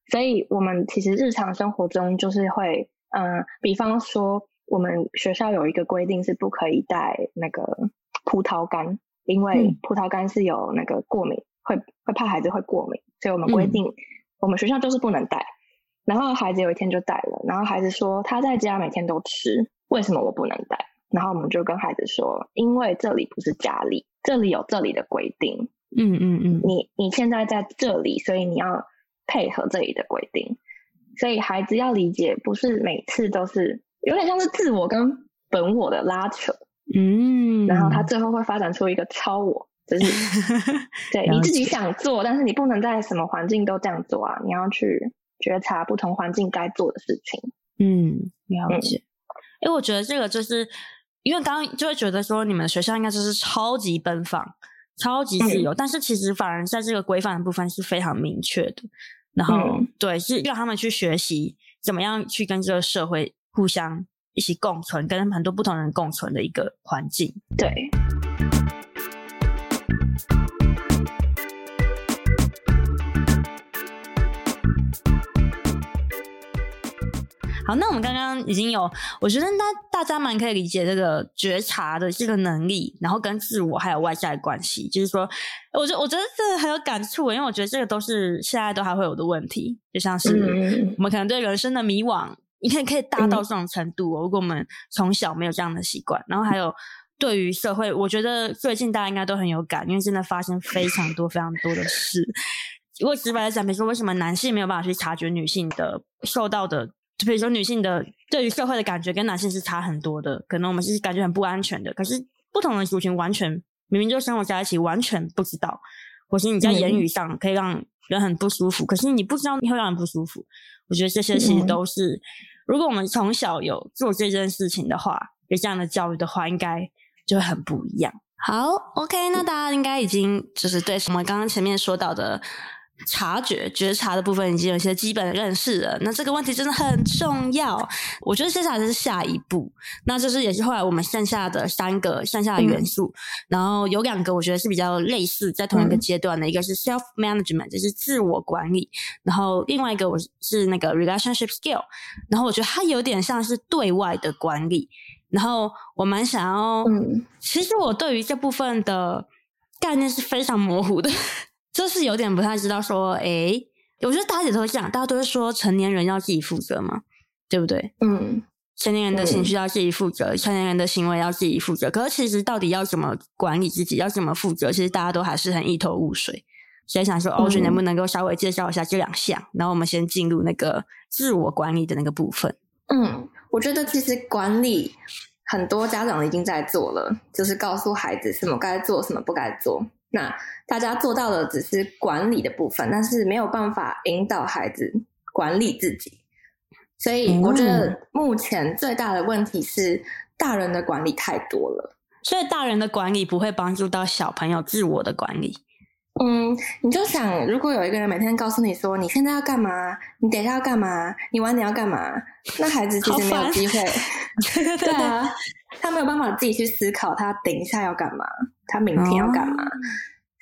所以，我们其实日常生活中就是会，嗯，比方说，我们学校有一个规定是不可以带那个葡萄干，因为葡萄干是有那个过敏，会会怕孩子会过敏，所以我们规定，嗯、我们学校就是不能带。然后孩子有一天就带了，然后孩子说他在家每天都吃，为什么我不能带？然后我们就跟孩子说，因为这里不是家里，这里有这里的规定。嗯嗯嗯，你你现在在这里，所以你要配合这里的规定。所以孩子要理解，不是每次都是有点像是自我跟本我的拉扯。嗯，然后他最后会发展出一个超我，就是 对你自己想做，但是你不能在什么环境都这样做啊，你要去。觉察不同环境该做的事情，嗯，了解。因为、嗯、我觉得这个就是，因为刚刚就会觉得说，你们学校应该就是超级奔放、超级自由，嗯、但是其实反而在这个规范的部分是非常明确的。然后，嗯、对，是让他们去学习怎么样去跟这个社会互相一起共存，跟很多不同人共存的一个环境。对。好，那我们刚刚已经有，我觉得大大家蛮可以理解这个觉察的这个能力，然后跟自我还有外在关系，就是说，我觉得我觉得这很有感触，因为我觉得这个都是现在都还会有的问题，就像是我们可能对人生的迷惘，你看可以大到这种程度哦，如果我们从小没有这样的习惯，然后还有对于社会，我觉得最近大家应该都很有感，因为真的发生非常多非常多的事。如果直白的讲，比如说为什么男性没有办法去察觉女性的受到的。就比如说，女性的对于社会的感觉跟男性是差很多的，可能我们是感觉很不安全的。可是不同的族群完全明明就生活在一起，完全不知道，或是你在言语上可以让人很不舒服，嗯、可是你不知道你会让人不舒服。我觉得这些其实都是，嗯、如果我们从小有做这件事情的话，有这样的教育的话，应该就会很不一样。好，OK，那大家应该已经就是对什么刚刚前面说到的。察觉、觉察的部分已经有一些基本的认识了，那这个问题真的很重要。我觉得接下来就是下一步，那就是也是后来我们剩下的三个剩下的元素，嗯、然后有两个我觉得是比较类似，在同一个阶段的，嗯、一个是 self management，就是自我管理，然后另外一个我是那个 relationship skill，然后我觉得它有点像是对外的管理，然后我蛮想要，嗯，其实我对于这部分的概念是非常模糊的。就是有点不太知道说，诶，我觉得大家也都会这样，大家都会说成年人要自己负责嘛，对不对？嗯，成年人的情绪要自己负责，嗯、成年人的行为要自己负责。可是其实到底要怎么管理自己，要怎么负责，其实大家都还是很一头雾水。所以想说，Audrey、嗯、能不能够稍微介绍一下这两项，然后我们先进入那个自我管理的那个部分。嗯，我觉得其实管理很多家长已经在做了，就是告诉孩子什么该做，什么不该做。那大家做到的只是管理的部分，但是没有办法引导孩子管理自己。所以我觉得目前最大的问题是大人的管理太多了。所以大人的管理不会帮助到小朋友自我的管理。嗯，你就想，如果有一个人每天告诉你说，你现在要干嘛？你等一下要干嘛？你晚点要干嘛？那孩子其实没有机会。烦对啊，他没有办法自己去思考，他等一下要干嘛？他明天要干嘛？哦、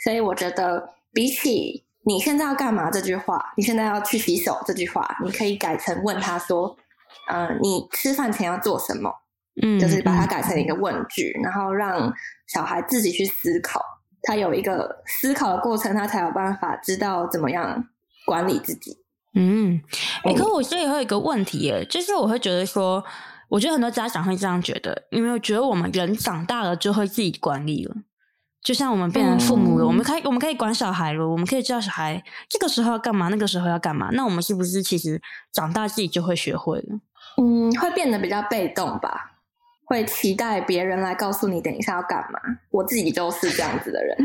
所以我觉得，比起你现在要干嘛这句话，你现在要去洗手这句话，你可以改成问他说：“嗯、呃，你吃饭前要做什么？”嗯，就是把它改成一个问句，嗯、然后让小孩自己去思考。他有一个思考的过程，他才有办法知道怎么样管理自己。嗯，哎、欸，可我这里会有一个问题耶，就是我会觉得说，我觉得很多家长会这样觉得，因为我觉得我们人长大了就会自己管理了，就像我们变成父母了，嗯、我们可以我们可以管小孩了，我们可以教小孩这个时候要干嘛，那个时候要干嘛，那我们是不是其实长大自己就会学会了？嗯，会变得比较被动吧。会期待别人来告诉你等一下要干嘛，我自己就是这样子的人。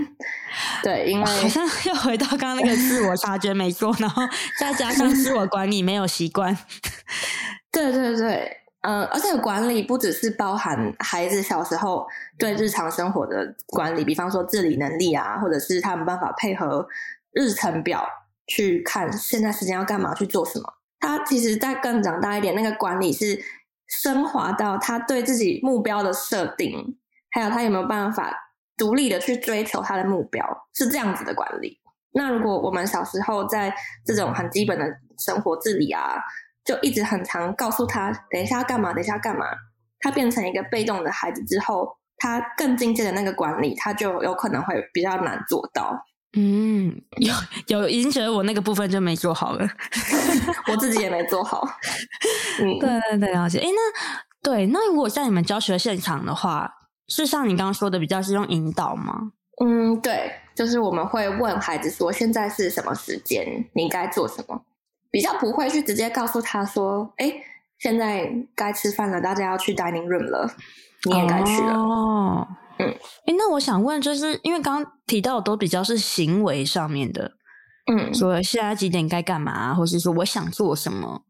对，因为好像又回到刚刚那个自我察觉没做，然后再加上自我管理没有习惯。对对对，嗯、呃，而且管理不只是包含孩子小时候对日常生活的管理，比方说自理能力啊，或者是他们办法配合日程表去看现在时间要干嘛去做什么。他其实再更长大一点，那个管理是。升华到他对自己目标的设定，还有他有没有办法独立的去追求他的目标，是这样子的管理。那如果我们小时候在这种很基本的生活自理啊，就一直很常告诉他等一下要干嘛，等一下要干嘛，他变成一个被动的孩子之后，他更进阶的那个管理，他就有可能会比较难做到。嗯，有有已经觉得我那个部分就没做好了，我自己也没做好。嗯，对对对，了解。哎，那对，那如果在你们教学现场的话，是像你刚刚说的，比较是用引导吗？嗯，对，就是我们会问孩子说，现在是什么时间，你该做什么，比较不会去直接告诉他说，哎，现在该吃饭了，大家要去 dining room 了，你也该去了。哦。嗯，哎，那我想问，就是因为刚刚提到的都比较是行为上面的，嗯，说现在几点该干嘛，或是说我想做什么，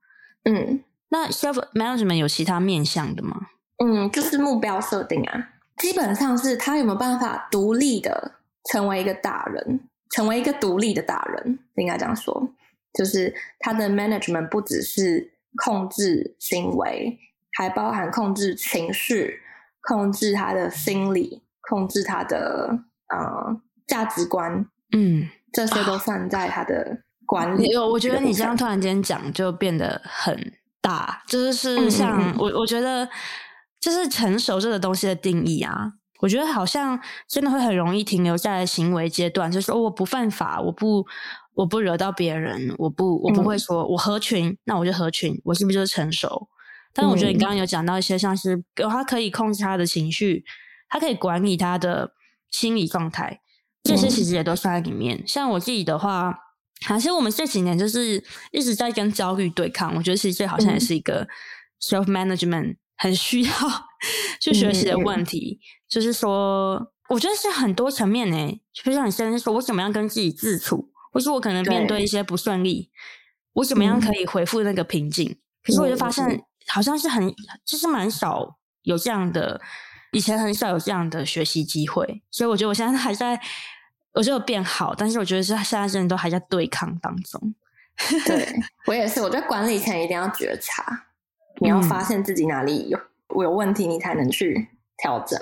嗯，那 self management 有其他面向的吗？嗯，就是目标设定啊，基本上是他有没有办法独立的成为一个大人，成为一个独立的大人，应该这样说，就是他的 management 不只是控制行为，还包含控制情绪。控制他的心理，控制他的呃价值观，嗯，这些都算在他的管理。有，我觉得你这样突然间讲就变得很大，就是是像嗯嗯嗯我，我觉得就是成熟这个东西的定义啊，我觉得好像真的会很容易停留在行为阶段，就是说我不犯法，我不我不惹到别人，我不我不会说我合群，那我就合群，我是不是就是成熟？但我觉得你刚刚有讲到一些，像是他可以控制他的情绪，他可以管理他的心理状态，这些其实也都算在里面。像我自己的话，好像我们这几年就是一直在跟焦虑对抗。我觉得其实这好像也是一个 self management 很需要 去学习的问题。就是说，我觉得是很多层面呢，就像你现在说，我怎么样跟自己自处，或是我可能面对一些不顺利，我怎么样可以回复那个平静？可是我就发现。好像是很，就是蛮少有这样的，以前很少有这样的学习机会，所以我觉得我现在还在，我觉得有变好，但是我觉得是现在真的都还在对抗当中。对，我也是，我觉得管理前一定要觉察，你要发现自己哪里有我有问题，你才能去调整。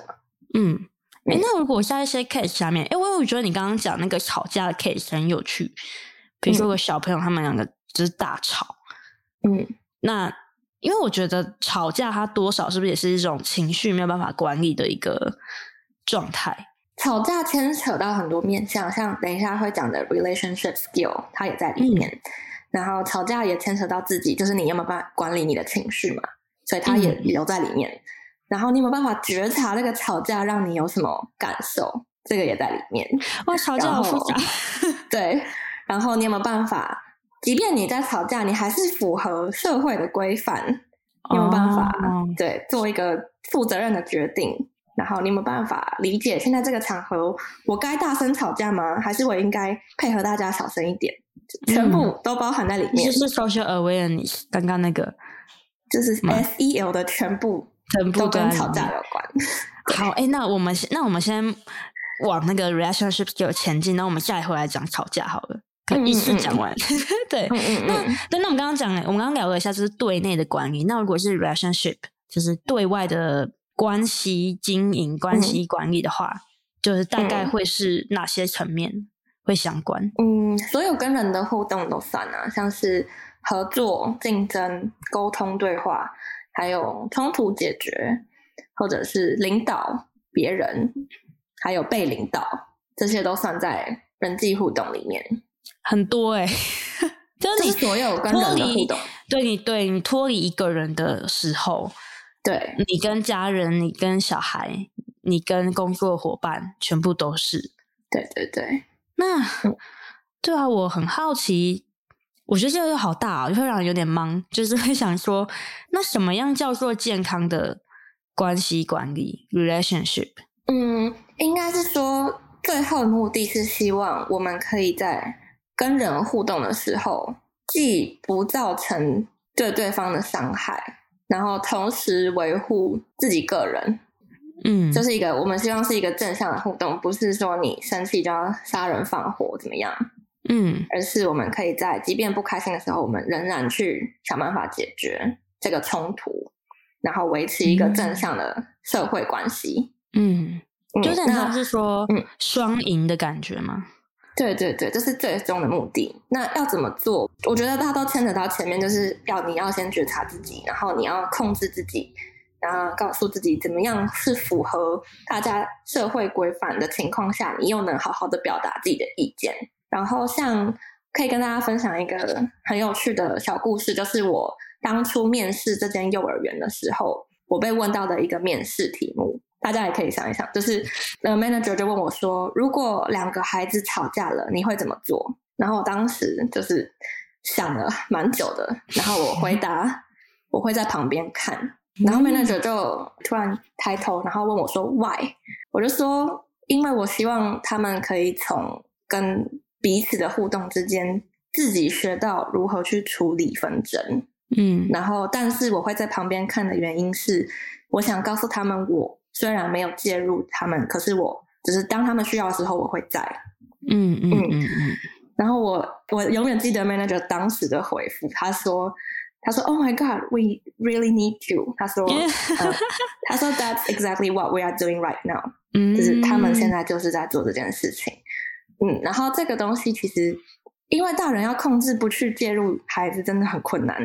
嗯，哎、欸，那如果在一些 case 下面，哎、欸，我我觉得你刚刚讲那个吵架的 case 很有趣，比如说个小朋友他们两个就是大吵，嗯，那。因为我觉得吵架，它多少是不是也是一种情绪没有办法管理的一个状态？吵架牵扯到很多面向，像等一下会讲的 relationship skill，它也在里面。嗯、然后吵架也牵扯到自己，就是你有没有办法管理你的情绪嘛？所以它也留在里面。嗯、然后你有没有办法觉察那个吵架让你有什么感受？这个也在里面。哇，吵架好复杂。对，然后你有没有办法？即便你在吵架，你还是符合社会的规范，你有办法、oh. 对做一个负责任的决定？然后你有没有办法理解现在这个场合，我该大声吵架吗？还是我应该配合大家小声一点？全部都包含在里面。就是 social awareness，刚刚那个就是 S E L 的全部，全部都跟吵架有关。好，哎、欸，那我们那我们先往那个 relationship 就前进，那我们下一回来讲吵架好了。可以一次讲完，嗯 嗯对。那对，那我们刚刚讲，我们刚刚聊了一下，就是对内的管理。那如果是 relationship，就是对外的关系经营、关系管理的话，嗯、就是大概会是哪些层面会相关？嗯，所有跟人的互动都算啊，像是合作、竞争、沟通、对话，还有冲突解决，或者是领导别人，还有被领导。这些都算在人际互动里面，很多哎、欸，就是你所有跟人的互动，对你对你脱离一个人的时候，对。你跟家人，你跟小孩，你跟工作伙伴，全部都是。对对对，那、嗯、对啊，我很好奇，我觉得这个好大啊，就会让人有点懵，就是会想说，那什么样叫做健康的关系管理 （relationship）？嗯，应该是说，最后的目的是希望我们可以在跟人互动的时候，既不造成对对方的伤害，然后同时维护自己个人。嗯，就是一个我们希望是一个正向的互动，不是说你生气就要杀人放火怎么样？嗯，而是我们可以在即便不开心的时候，我们仍然去想办法解决这个冲突，然后维持一个正向的社会关系。嗯，就是像是说，嗯，双赢的感觉吗？对对对，这是最终的目的。那要怎么做？我觉得大家都牵扯到前面，就是要你要先觉察自己，然后你要控制自己。然后告诉自己怎么样是符合大家社会规范的情况下，你又能好好的表达自己的意见。然后像可以跟大家分享一个很有趣的小故事，就是我当初面试这间幼儿园的时候，我被问到的一个面试题目，大家也可以想一想，就是呃，manager 就问我说，如果两个孩子吵架了，你会怎么做？然后我当时就是想了蛮久的，然后我回答，我会在旁边看。然后 manager 就突然抬头，然后问我说：“Why？” 我就说：“因为我希望他们可以从跟彼此的互动之间，自己学到如何去处理纷争。”嗯，然后但是我会在旁边看的原因是，我想告诉他们，我虽然没有介入他们，可是我只是当他们需要的时候，我会在。嗯嗯嗯嗯。然后我我永远记得 manager 当时的回复，他说。他说：“Oh my God, we really need you。”他说：“呃、他说 That's exactly what we are doing right now。嗯，就是他们现在就是在做这件事情。嗯，然后这个东西其实，因为大人要控制不去介入孩子，真的很困难。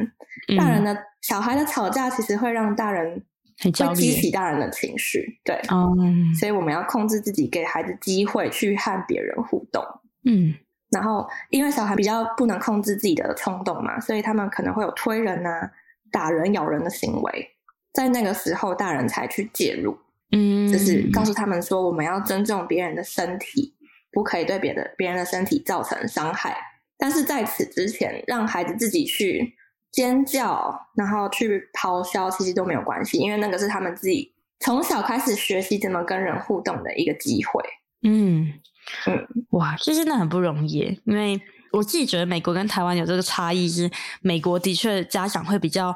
嗯、大人的小孩的吵架，其实会让大人会激起大人的情绪。对，嗯，所以我们要控制自己，给孩子机会去和别人互动。嗯。”然后，因为小孩比较不能控制自己的冲动嘛，所以他们可能会有推人啊、打人、咬人的行为。在那个时候，大人才去介入，嗯，就是告诉他们说，我们要尊重别人的身体，不可以对别的别人的身体造成伤害。但是在此之前，让孩子自己去尖叫，然后去咆哮，其实都没有关系，因为那个是他们自己从小开始学习怎么跟人互动的一个机会。嗯。嗯，哇，这真的很不容易，因为我自己觉得美国跟台湾有这个差异，是美国的确家长会比较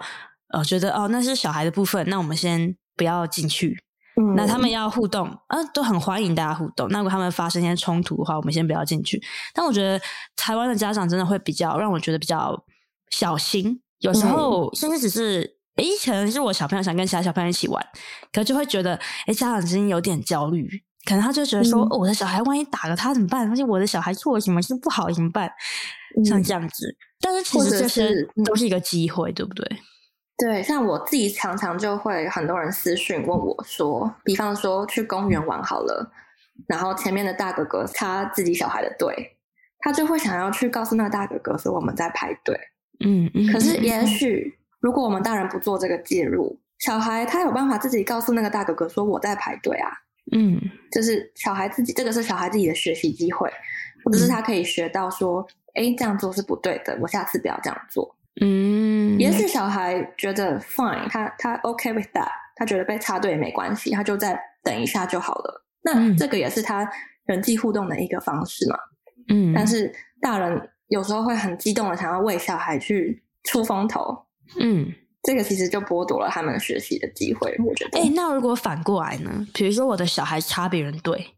呃觉得哦，那是小孩的部分，那我们先不要进去。嗯，那他们要互动，啊，都很欢迎大家互动。那如果他们发生一些冲突的话，我们先不要进去。但我觉得台湾的家长真的会比较让我觉得比较小心，有时候甚至只是诶，可能是我小朋友想跟其他小朋友一起玩，可就会觉得诶，家长之间有点焦虑。可能他就觉得说，嗯哦、我的小孩万一打了他怎么办？而且我的小孩做了什么事不好怎么办？嗯、像这样子，但是其实这些都是一个机会，对不对？对，像我自己常常就会很多人私讯问我说，比方说去公园玩好了，然后前面的大哥哥他自己小孩的队，他就会想要去告诉那个大哥哥说我们在排队。嗯嗯。可是也许如果我们大人不做这个介入，小孩他有办法自己告诉那个大哥哥说我在排队啊。嗯，就是小孩自己，这个是小孩自己的学习机会，或者是他可以学到说，哎、嗯，这样做是不对的，我下次不要这样做。嗯，也许小孩觉得 fine，他他 OK with that，他觉得被插队也没关系，他就再等一下就好了。那这个也是他人际互动的一个方式嘛。嗯，但是大人有时候会很激动的想要为小孩去出风头。嗯。这个其实就剥夺了他们学习的机会，我觉得。哎，那如果反过来呢？比如说我的小孩插别人队，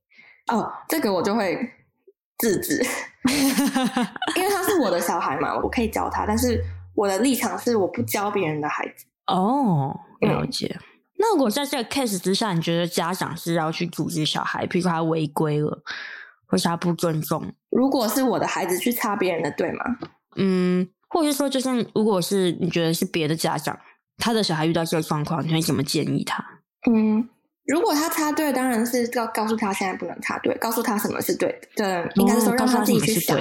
哦，这个我就会制止，因为他是我的小孩嘛，我可以教他，但是我的立场是我不教别人的孩子。哦，了解。嗯、那如果在这个 case 之下，你觉得家长是要去阻止小孩，比如说他违规了，或是他不尊重？如果是我的孩子去插别人的队吗？嗯。或者是说，就像如果是你觉得是别的家长，他的小孩遇到这个状况，你会怎么建议他？嗯，如果他插队，当然是告告诉他现在不能插队，告诉他什么是对的，对，应该是说让他自己去想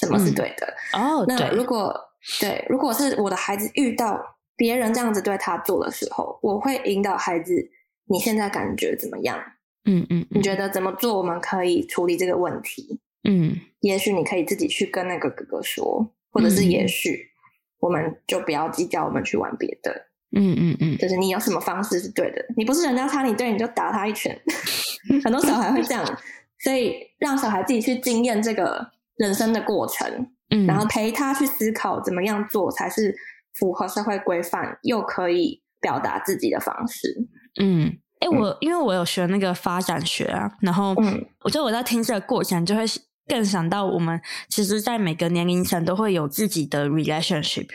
什么是对的。哦，那如果对，如果是我的孩子遇到别人这样子对他做的时候，我会引导孩子，你现在感觉怎么样？嗯嗯，你觉得怎么做我们可以处理这个问题？嗯，也许你可以自己去跟那个哥哥说，或者是也许我们就不要计较，我们去玩别的。嗯嗯嗯，就是你有什么方式是对的，你不是人家插你队你就打他一拳，很多小孩会这样，所以让小孩自己去经验这个人生的过程，嗯，然后陪他去思考怎么样做才是符合社会规范又可以表达自己的方式。嗯，哎、欸，我因为我有学那个发展学啊，然后嗯，我觉得我在听这个过程就会。更想到我们其实，在每个年龄层都会有自己的 relationship，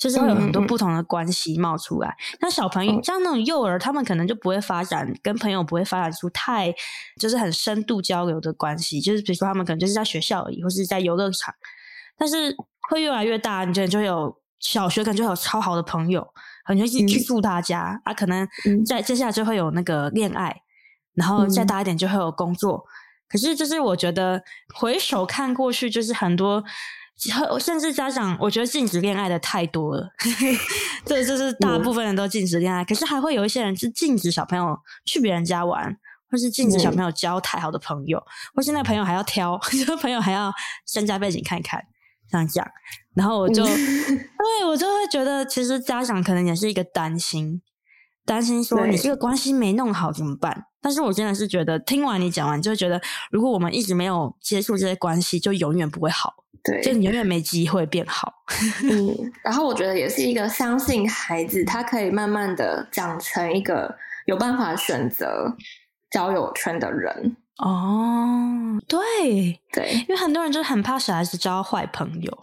就是会有很多不同的关系冒出来。那、嗯、小朋友像那种幼儿，他们可能就不会发展跟朋友不会发展出太就是很深度交流的关系。就是比如说，他们可能就是在学校而已，或是在游乐场。但是会越来越大，你觉得就有小学可能就有超好的朋友，很容易去住他家、嗯、啊。可能在接下来就会有那个恋爱，然后再大一点就会有工作。可是，就是我觉得回首看过去，就是很多，甚至家长，我觉得禁止恋爱的太多了。对，就是大部分人都禁止恋爱，可是还会有一些人是禁止小朋友去别人家玩，或是禁止小朋友交太好的朋友，或是那朋友还要挑，这 个朋友还要身家背景看一看，这样讲。然后我就，对，我就会觉得，其实家长可能也是一个担心。担心说你这个关系没弄好怎么办？但是我真的是觉得，听完你讲完，就会觉得，如果我们一直没有接触这些关系，就永远不会好，对，就你永远没机会变好。嗯，然后我觉得也是一个相信孩子，他可以慢慢的长成一个有办法选择交友圈的人。哦，对对，因为很多人就是很怕小孩子交坏朋友。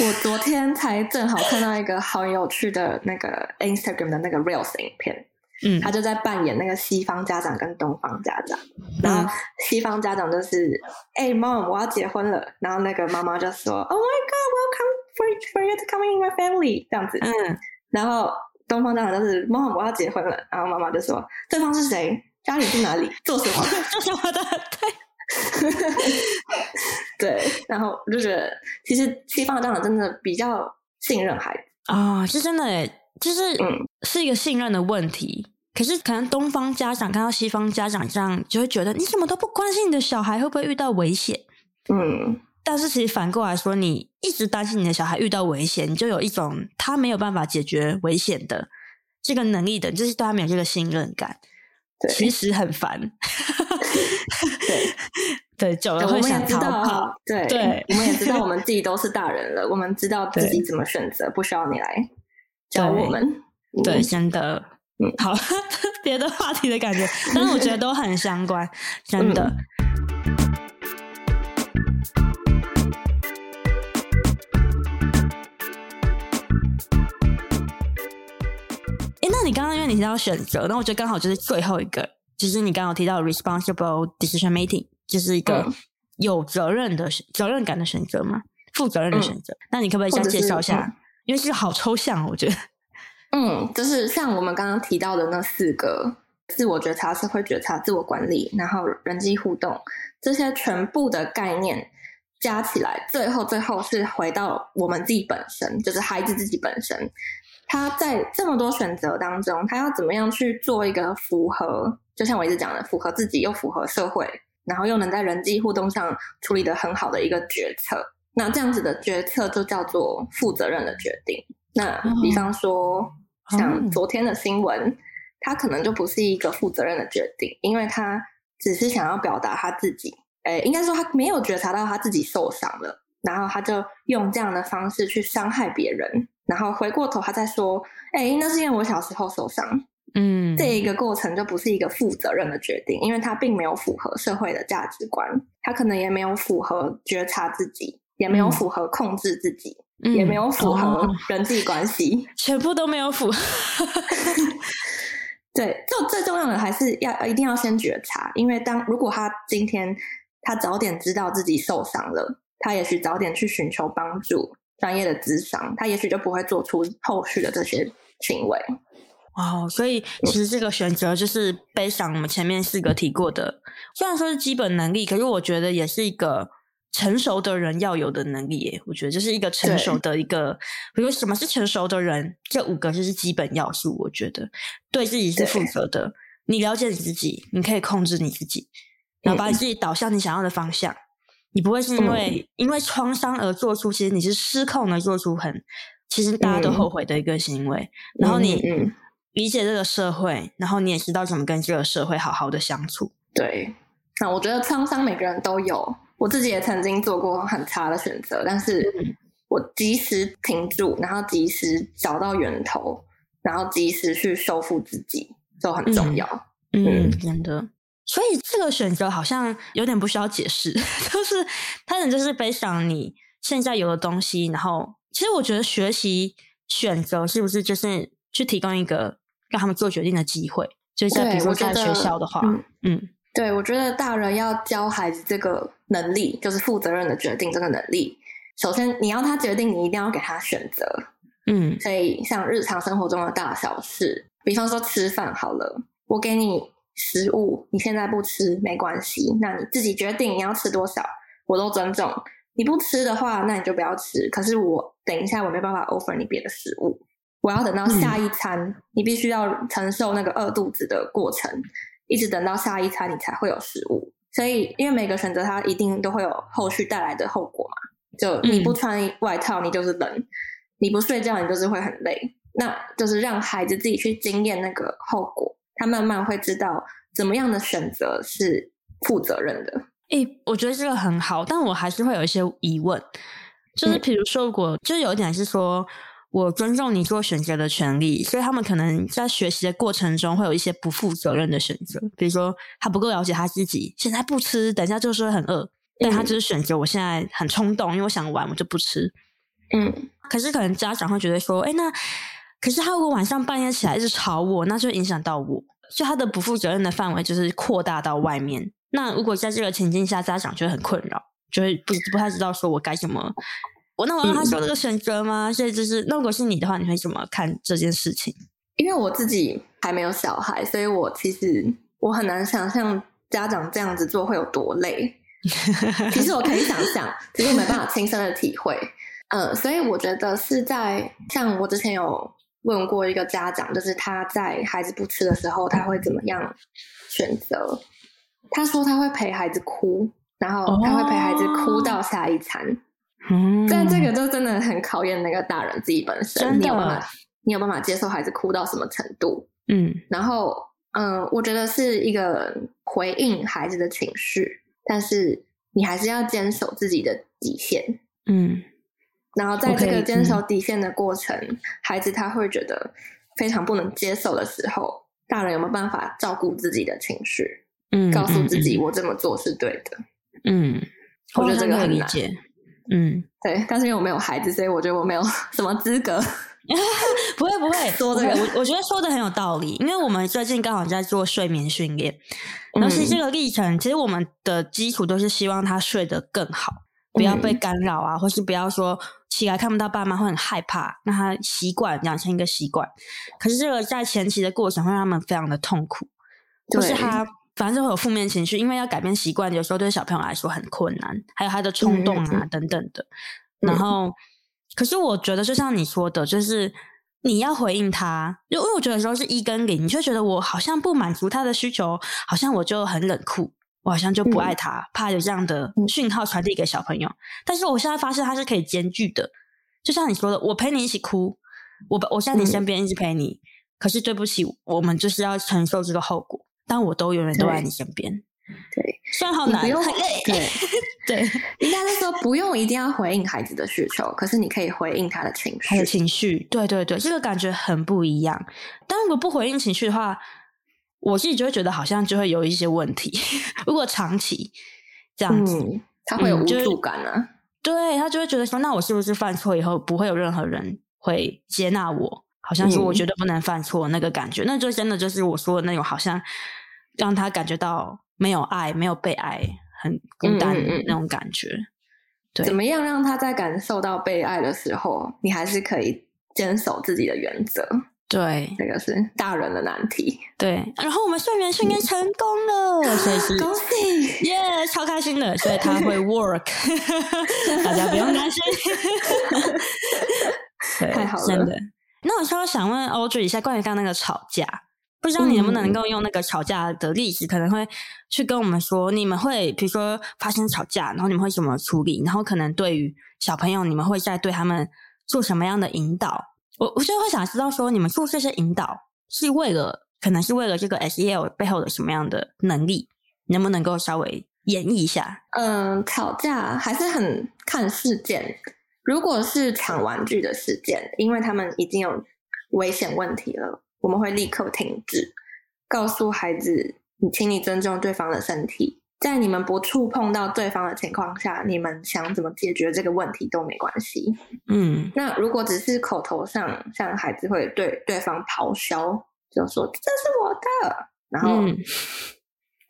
我昨天才正好看到一个好有趣的那个 Instagram 的那个 Reels 影片，嗯，他就在扮演那个西方家长跟东方家长，嗯、然后西方家长就是，哎、欸、，Mom，我要结婚了，然后那个妈妈就说，Oh my God，Welcome for for you to come in my family，这样子，嗯，然后东方家长就是 Mom，我要结婚了，然后妈妈就说，对方是谁？家里住哪里？做什么？做什么的？对。对，然后就觉得，其实西方的家长真的比较信任孩子啊、哦，是真的诶，就是嗯，是一个信任的问题。可是可能东方家长看到西方家长这样，就会觉得你怎么都不关心你的小孩会不会遇到危险？嗯，但是其实反过来说，你一直担心你的小孩遇到危险，你就有一种他没有办法解决危险的这个能力的，就是对他没有这个信任感。其实很烦，对 对，久了会想逃跑。对对，我们也知道 我们自己都是大人了，我们知道自己怎么选择，不需要你来教我们。对，真的，嗯，好，别的话题的感觉，但是我觉得都很相关，真的。你刚刚因为你提到选择，那我觉得刚好就是最后一个，就是你刚刚提到 responsible decision making，就是一个有责任的、嗯、责任感的选择嘛，负责任的选择。嗯、那你可不可以先介绍一下？嗯、因为是好抽象，我觉得。嗯，就是像我们刚刚提到的那四个：自我觉察、社会觉察、自我管理，然后人际互动，这些全部的概念加起来，最后最后是回到我们自己本身，就是孩子自己本身。他在这么多选择当中，他要怎么样去做一个符合，就像我一直讲的，符合自己又符合社会，然后又能在人际互动上处理的很好的一个决策。那这样子的决策就叫做负责任的决定。那比方说，像昨天的新闻，他可能就不是一个负责任的决定，因为他只是想要表达他自己，诶，应该说他没有觉察到他自己受伤了，然后他就用这样的方式去伤害别人。然后回过头，他再说：“哎，那是因为我小时候受伤。”嗯，这一个过程就不是一个负责任的决定，因为他并没有符合社会的价值观，他可能也没有符合觉察自己，也没有符合控制自己，嗯、也没有符合人际关系，全部都没有符合。对，就最重要的还是要一定要先觉察，因为当如果他今天他早点知道自己受伤了，他也许早点去寻求帮助。专业的智商，他也许就不会做出后续的这些行为。哇，所以其实这个选择就是背上我们前面四个提过的，虽然说是基本能力，可是我觉得也是一个成熟的人要有的能力耶。我觉得这是一个成熟的一个，比如什么是成熟的人？这五个就是基本要素。我觉得对自己是负责的，你了解你自己，你可以控制你自己，然后把你自己导向你想要的方向。你不会是因为因为创伤而做出，其实你是失控的做出很其实大家都后悔的一个行为，然后你嗯。理解这个社会，然后你也知道怎么跟这个社会好好的相处。对，那我觉得创伤每个人都有，我自己也曾经做过很差的选择，但是我及时停住，然后及时找到源头，然后及时去修复自己，就很重要。嗯，嗯，真的。所以这个选择好像有点不需要解释，就是他可能就是背上你现在有的东西，然后其实我觉得学习选择是不是就是去提供一个。让他们做决定的机会，就是在比如说在学校的话，嗯，嗯对，我觉得大人要教孩子这个能力，就是负责任的决定这个能力。首先，你要他决定，你一定要给他选择，嗯，所以像日常生活中的大小事，比方说吃饭好了，我给你食物，你现在不吃没关系，那你自己决定你要吃多少，我都尊重。你不吃的话，那你就不要吃。可是我等一下我没办法 offer 你别的食物。我要等到下一餐，嗯、你必须要承受那个饿肚子的过程，一直等到下一餐你才会有食物。所以，因为每个选择它一定都会有后续带来的后果嘛。就你不穿外套，你就是冷；嗯、你不睡觉，你就是会很累。那就是让孩子自己去经验那个后果，他慢慢会知道怎么样的选择是负责任的。诶、欸，我觉得这个很好，但我还是会有一些疑问，就是比如说，如果就是有一点是说。我尊重你做选择的权利，所以他们可能在学习的过程中会有一些不负责任的选择，比如说他不够了解他自己，现在不吃，等一下就是会很饿，但他就是选择我现在很冲动，因为我想玩，我就不吃。嗯，可是可能家长会觉得说，哎，那可是他如果晚上半夜起来一直吵我，那就影响到我，就他的不负责任的范围就是扩大到外面。那如果在这个情境下，家长就很困扰，就会不不太知道说我该怎么。我那我让他做这个选择吗？嗯、所以就是，那如果是你的话，你会怎么看这件事情？因为我自己还没有小孩，所以我其实我很难想象家长这样子做会有多累。其实我可以想象，只是我没办法亲身的体会。嗯，所以我觉得是在像我之前有问过一个家长，就是他在孩子不吃的时候，他会怎么样选择？他说他会陪孩子哭，然后他会陪孩子哭到下一餐。哦嗯，但这个就真的很考验那个大人自己本身，真，你有办法，你有办法接受孩子哭到什么程度？嗯，然后，嗯，我觉得是一个回应孩子的情绪，但是你还是要坚守自己的底线。嗯，然后在这个坚守底线的过程，嗯，孩子他会觉得非常不能接受的时候，大人有没有办法照顾自己的情绪？嗯，告诉自己我这么做是对的。嗯，我觉得这个很难。嗯，对，但是因为我没有孩子，所以我觉得我没有什么资格。不会不 会说这个，我我觉得说的很有道理。因为我们最近刚好在做睡眠训练，其实这个历程，其实我们的基础都是希望他睡得更好，不要被干扰啊，或是不要说起来看不到爸妈会很害怕，让他习惯养成一个习惯。可是这个在前期的过程会让他们非常的痛苦，就是他。反正会有负面情绪，因为要改变习惯，有时候对小朋友来说很困难，还有他的冲动啊、嗯、等等的。然后，嗯、可是我觉得，就像你说的，就是你要回应他，因为我觉得有时候是一跟零，你就觉得我好像不满足他的需求，好像我就很冷酷，我好像就不爱他，嗯、怕有这样的讯号传递给小朋友。但是我现在发现他是可以兼具的，就像你说的，我陪你一起哭，我我在你身边一直陪你，嗯、可是对不起，我们就是要承受这个后果。但我都永远都在你身边，对，虽然好难，对 对，应该是说不用一定要回应孩子的需求，可是你可以回应他的情绪，他的情绪，对对对，这个感觉很不一样。但如果不回应情绪的话，我自己就会觉得好像就会有一些问题。如果长期这样子，嗯、他会有无助感啊，嗯、对他就会觉得说，那我是不是犯错以后不会有任何人会接纳我？好像是我绝对不能犯错那个感觉，嗯、那就真的就是我说的那种，好像让他感觉到没有爱、没有被爱、很孤单的那种感觉。怎么样让他在感受到被爱的时候，你还是可以坚守自己的原则？对，这个是大人的难题。对，然后我们睡眠训练成功了，所以是恭喜，耶，yeah, 超开心的，所以它会 work，大家不用担心。对，太好了，真的。那我稍微想问 Audrey 一下，关于刚刚那个吵架，不知道你能不能够用那个吵架的例子，嗯、可能会去跟我们说，你们会比如说发生吵架，然后你们会怎么处理？然后可能对于小朋友，你们会在对他们做什么样的引导？我我就会想知道说，你们做这些引导是为了，可能是为了这个 SEL 背后的什么样的能力？能不能够稍微演绎一下？嗯，吵架还是很看事件。如果是抢玩具的事件，因为他们已经有危险问题了，我们会立刻停止，告诉孩子：“你请你尊重对方的身体，在你们不触碰到对方的情况下，你们想怎么解决这个问题都没关系。”嗯，那如果只是口头上，像孩子会对对方咆哮，就说“这是我的”，然后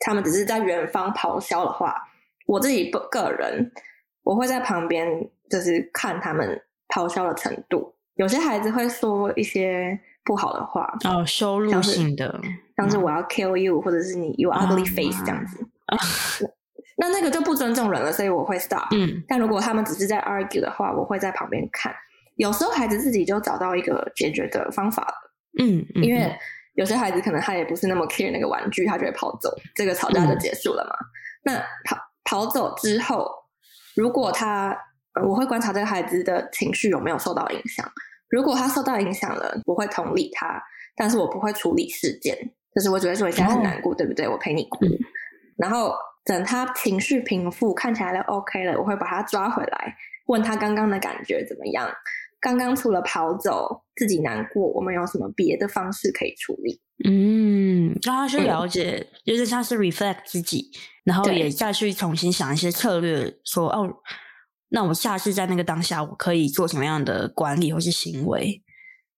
他们只是在远方咆哮的话，我自己不个人，我会在旁边。就是看他们咆哮的程度，有些孩子会说一些不好的话，哦，羞辱性的，像是我要 kill you，、嗯、或者是你 you ugly face、嗯、这样子。啊、那那个就不尊重人了，所以我会 stop。嗯，但如果他们只是在 argue 的话，我会在旁边看。有时候孩子自己就找到一个解决的方法了。嗯，嗯，因为有些孩子可能他也不是那么 care 那个玩具，他就会跑走，这个吵架就结束了嘛。嗯、那跑跑走之后，如果他我会观察这个孩子的情绪有没有受到影响。如果他受到影响了，我会同理他，但是我不会处理事件。就是我只会说你现在很难过，哦、对不对？我陪你哭。嗯、然后等他情绪平复，看起来都 OK 了，我会把他抓回来，问他刚刚的感觉怎么样。刚刚除了跑走，自己难过，我们有什么别的方式可以处理？嗯，让他去了解，嗯、就是像是 reflect 自己，然后也再去重新想一些策略，说哦。那我下次在那个当下，我可以做什么样的管理或是行为？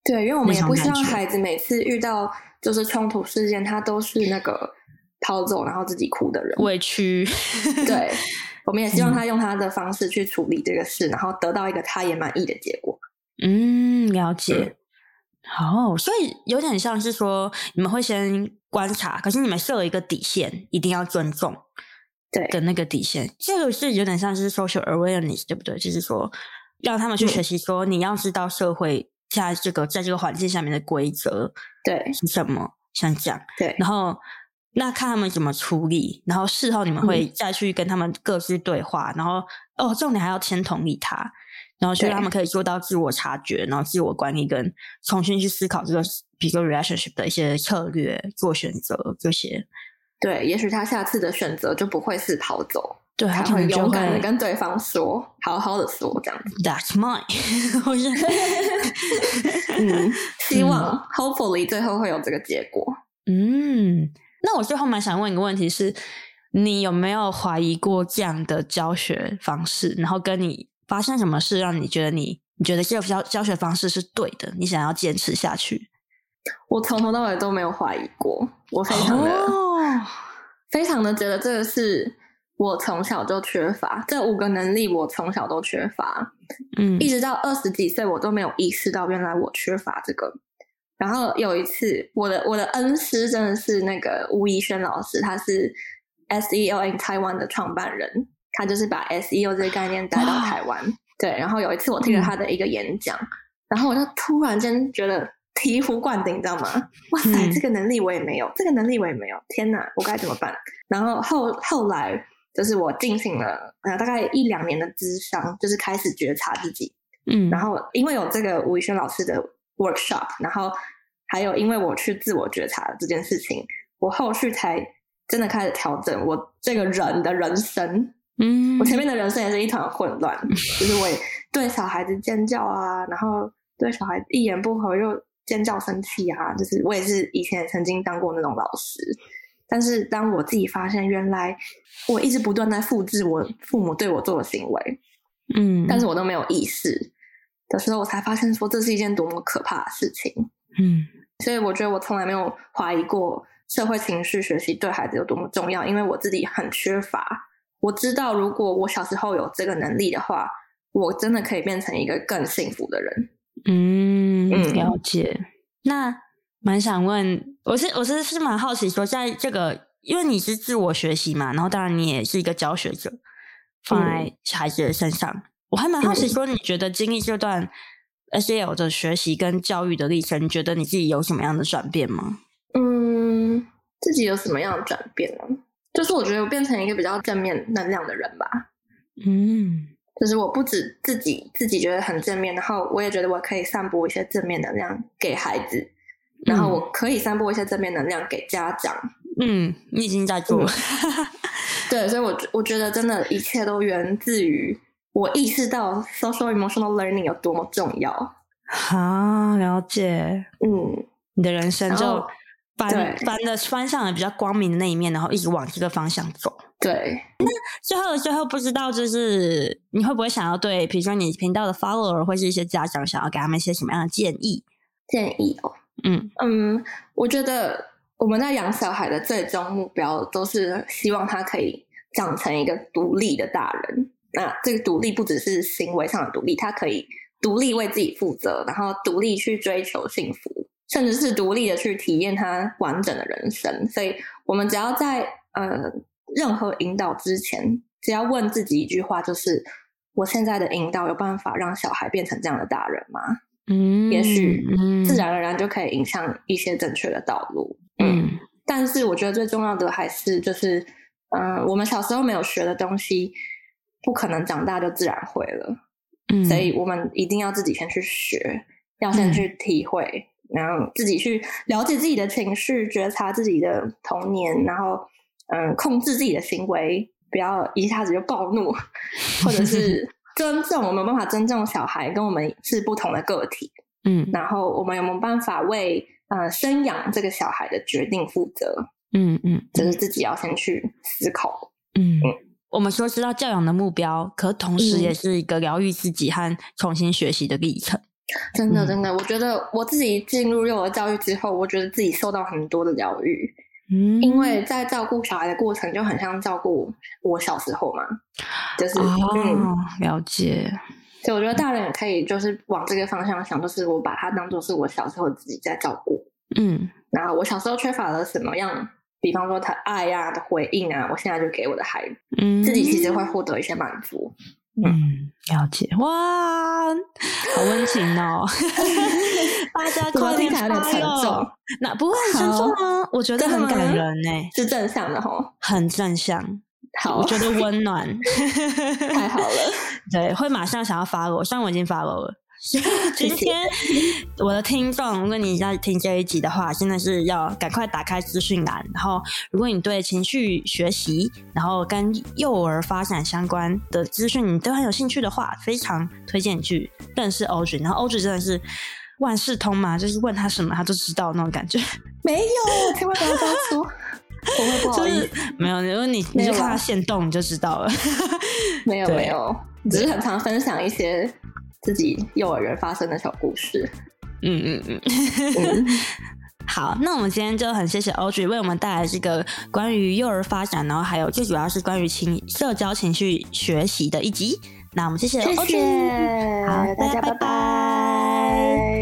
对，因为我们也不希望孩子每次遇到就是冲突事件，他都是那个跑走然后自己哭的人，委屈。对，我们也希望他用他的方式去处理这个事，嗯、然后得到一个他也满意的结果。嗯，了解。好、嗯，所以有点像是说，你们会先观察，可是你们设了一个底线，一定要尊重。对的那个底线，这个是有点像是 social awareness，对不对？就是说，让他们去学习，说你要知道社会在这个在这个环境下面的规则，对是什么，像这样，对。然后那看他们怎么处理，然后事后你们会再去跟他们各自对话，嗯、然后哦，重点还要先同意他，然后去让他们可以做到自我察觉，然后自我管理，跟重新去思考这个，比如说 relationship 的一些策略，做选择这些。对，也许他下次的选择就不会是逃走，对，他会勇敢的跟对方说，好好的说这样子。That's mine，我是，嗯，希望、嗯、hopefully 最后会有这个结果。嗯，那我最后蛮想问一个问题是，你有没有怀疑过这样的教学方式？然后跟你发生什么事，让你觉得你你觉得这个教教学方式是对的，你想要坚持下去？我从头到尾都没有怀疑过，我非常的、oh. 非常的觉得这个是我从小就缺乏，这五个能力我从小都缺乏，嗯，一直到二十几岁我都没有意识到原来我缺乏这个。然后有一次，我的我的恩师真的是那个吴怡轩老师，他是 SEO in Taiwan 的创办人，他就是把 SEO 这个概念带到台湾。Oh. 对，然后有一次我听了他的一个演讲，嗯、然后我就突然间觉得。醍醐灌顶，你知道吗？哇塞，嗯、这个能力我也没有，这个能力我也没有，天哪，我该怎么办？然后后后来就是我进行了呃大概一两年的咨商，就是开始觉察自己，嗯，然后因为有这个吴宇轩老师的 workshop，然后还有因为我去自我觉察这件事情，我后续才真的开始调整我这个人的人生，嗯，我前面的人生也是一团混乱，就是我也对小孩子尖叫啊，然后对小孩子一言不合又。尖叫生气啊！就是我也是以前也曾经当过那种老师，但是当我自己发现原来我一直不断在复制我父母对我做的行为，嗯，但是我都没有意识的时候，我才发现说这是一件多么可怕的事情，嗯，所以我觉得我从来没有怀疑过社会情绪学习对孩子有多么重要，因为我自己很缺乏。我知道如果我小时候有这个能力的话，我真的可以变成一个更幸福的人。嗯，了解。那蛮想问，我是我是是蛮好奇说，在这个因为你是自我学习嘛，然后当然你也是一个教学者，放在孩子的身上，嗯、我还蛮好奇说，你觉得经历这段 SEL 的学习跟教育的历程，你觉得你自己有什么样的转变吗？嗯，自己有什么样的转变呢？就是我觉得我变成一个比较正面能量的人吧。嗯。就是我不止自己自己觉得很正面，然后我也觉得我可以散播一些正面能量给孩子，嗯、然后我可以散播一些正面能量给家长。嗯，你已经在做了。嗯、对，所以我，我我觉得真的，一切都源自于我意识到 social emotional learning 有多么重要。好，了解。嗯，你的人生就翻翻的翻上了比较光明的那一面，然后一直往这个方向走。对，那最后最后不知道，就是你会不会想要对，比如说你频道的 follower 或是一些家长，想要给他们一些什么样的建议？建议哦，嗯嗯，我觉得我们在养小孩的最终目标都是希望他可以长成一个独立的大人。那这个独立不只是行为上的独立，他可以独立为自己负责，然后独立去追求幸福，甚至是独立的去体验他完整的人生。所以，我们只要在呃。任何引导之前，只要问自己一句话，就是我现在的引导有办法让小孩变成这样的大人吗？嗯，也许自然而然就可以引向一些正确的道路。嗯，嗯，但是我觉得最重要的还是就是，嗯、呃，我们小时候没有学的东西，不可能长大就自然会了。嗯，所以我们一定要自己先去学，要先去体会，嗯、然后自己去了解自己的情绪，觉察自己的童年，然后。嗯，控制自己的行为，不要一下子就暴怒，或者是 尊重。我们有办法尊重小孩，跟我们是不同的个体。嗯，然后我们有没有办法为呃生养这个小孩的决定负责？嗯嗯，就是自己要先去思考。嗯，嗯，我们说知道教养的目标，可同时也是一个疗愈自己和重新学习的历程。真的，真的，我觉得我自己进入幼儿教育之后，我觉得自己受到很多的疗愈。嗯，因为在照顾小孩的过程就很像照顾我小时候嘛，就是、哦、嗯，了解。所以我觉得大人也可以就是往这个方向想，就是我把它当做是我小时候自己在照顾，嗯，然后我小时候缺乏了什么样，比方说他爱呀、啊、的回应啊，我现在就给我的孩子，嗯，自己其实会获得一些满足。嗯，了解哇，好温情哦！大家快点加油！那不会很沉重吗？我觉得很感人呢，是正向的哦，很正向。好，我觉得温暖，太好了。对，会马上想要 follow，虽然我已经 follow 了。今天 我的听众，如果你要听这一集的话，现在是要赶快打开资讯栏。然后，如果你对情绪学习，然后跟幼儿发展相关的资讯，你都很有兴趣的话，非常推荐你去认识 Audrey。然后 Audrey 真的是万事通嘛，就是问他什么他都知道那种感觉。没有，千万不要这样说，我会不好意思。没有，如果你你就看他现动，你就知道了。没有，没有，只是很常分享一些。自己幼儿园发生的小故事，嗯嗯嗯，嗯 好，那我们今天就很谢谢 Audrey 为我们带来这个关于幼儿发展，然后还有最主要是关于情社交情绪学习的一集。那我们谢谢 Audrey，谢谢，好，大家拜拜。拜拜。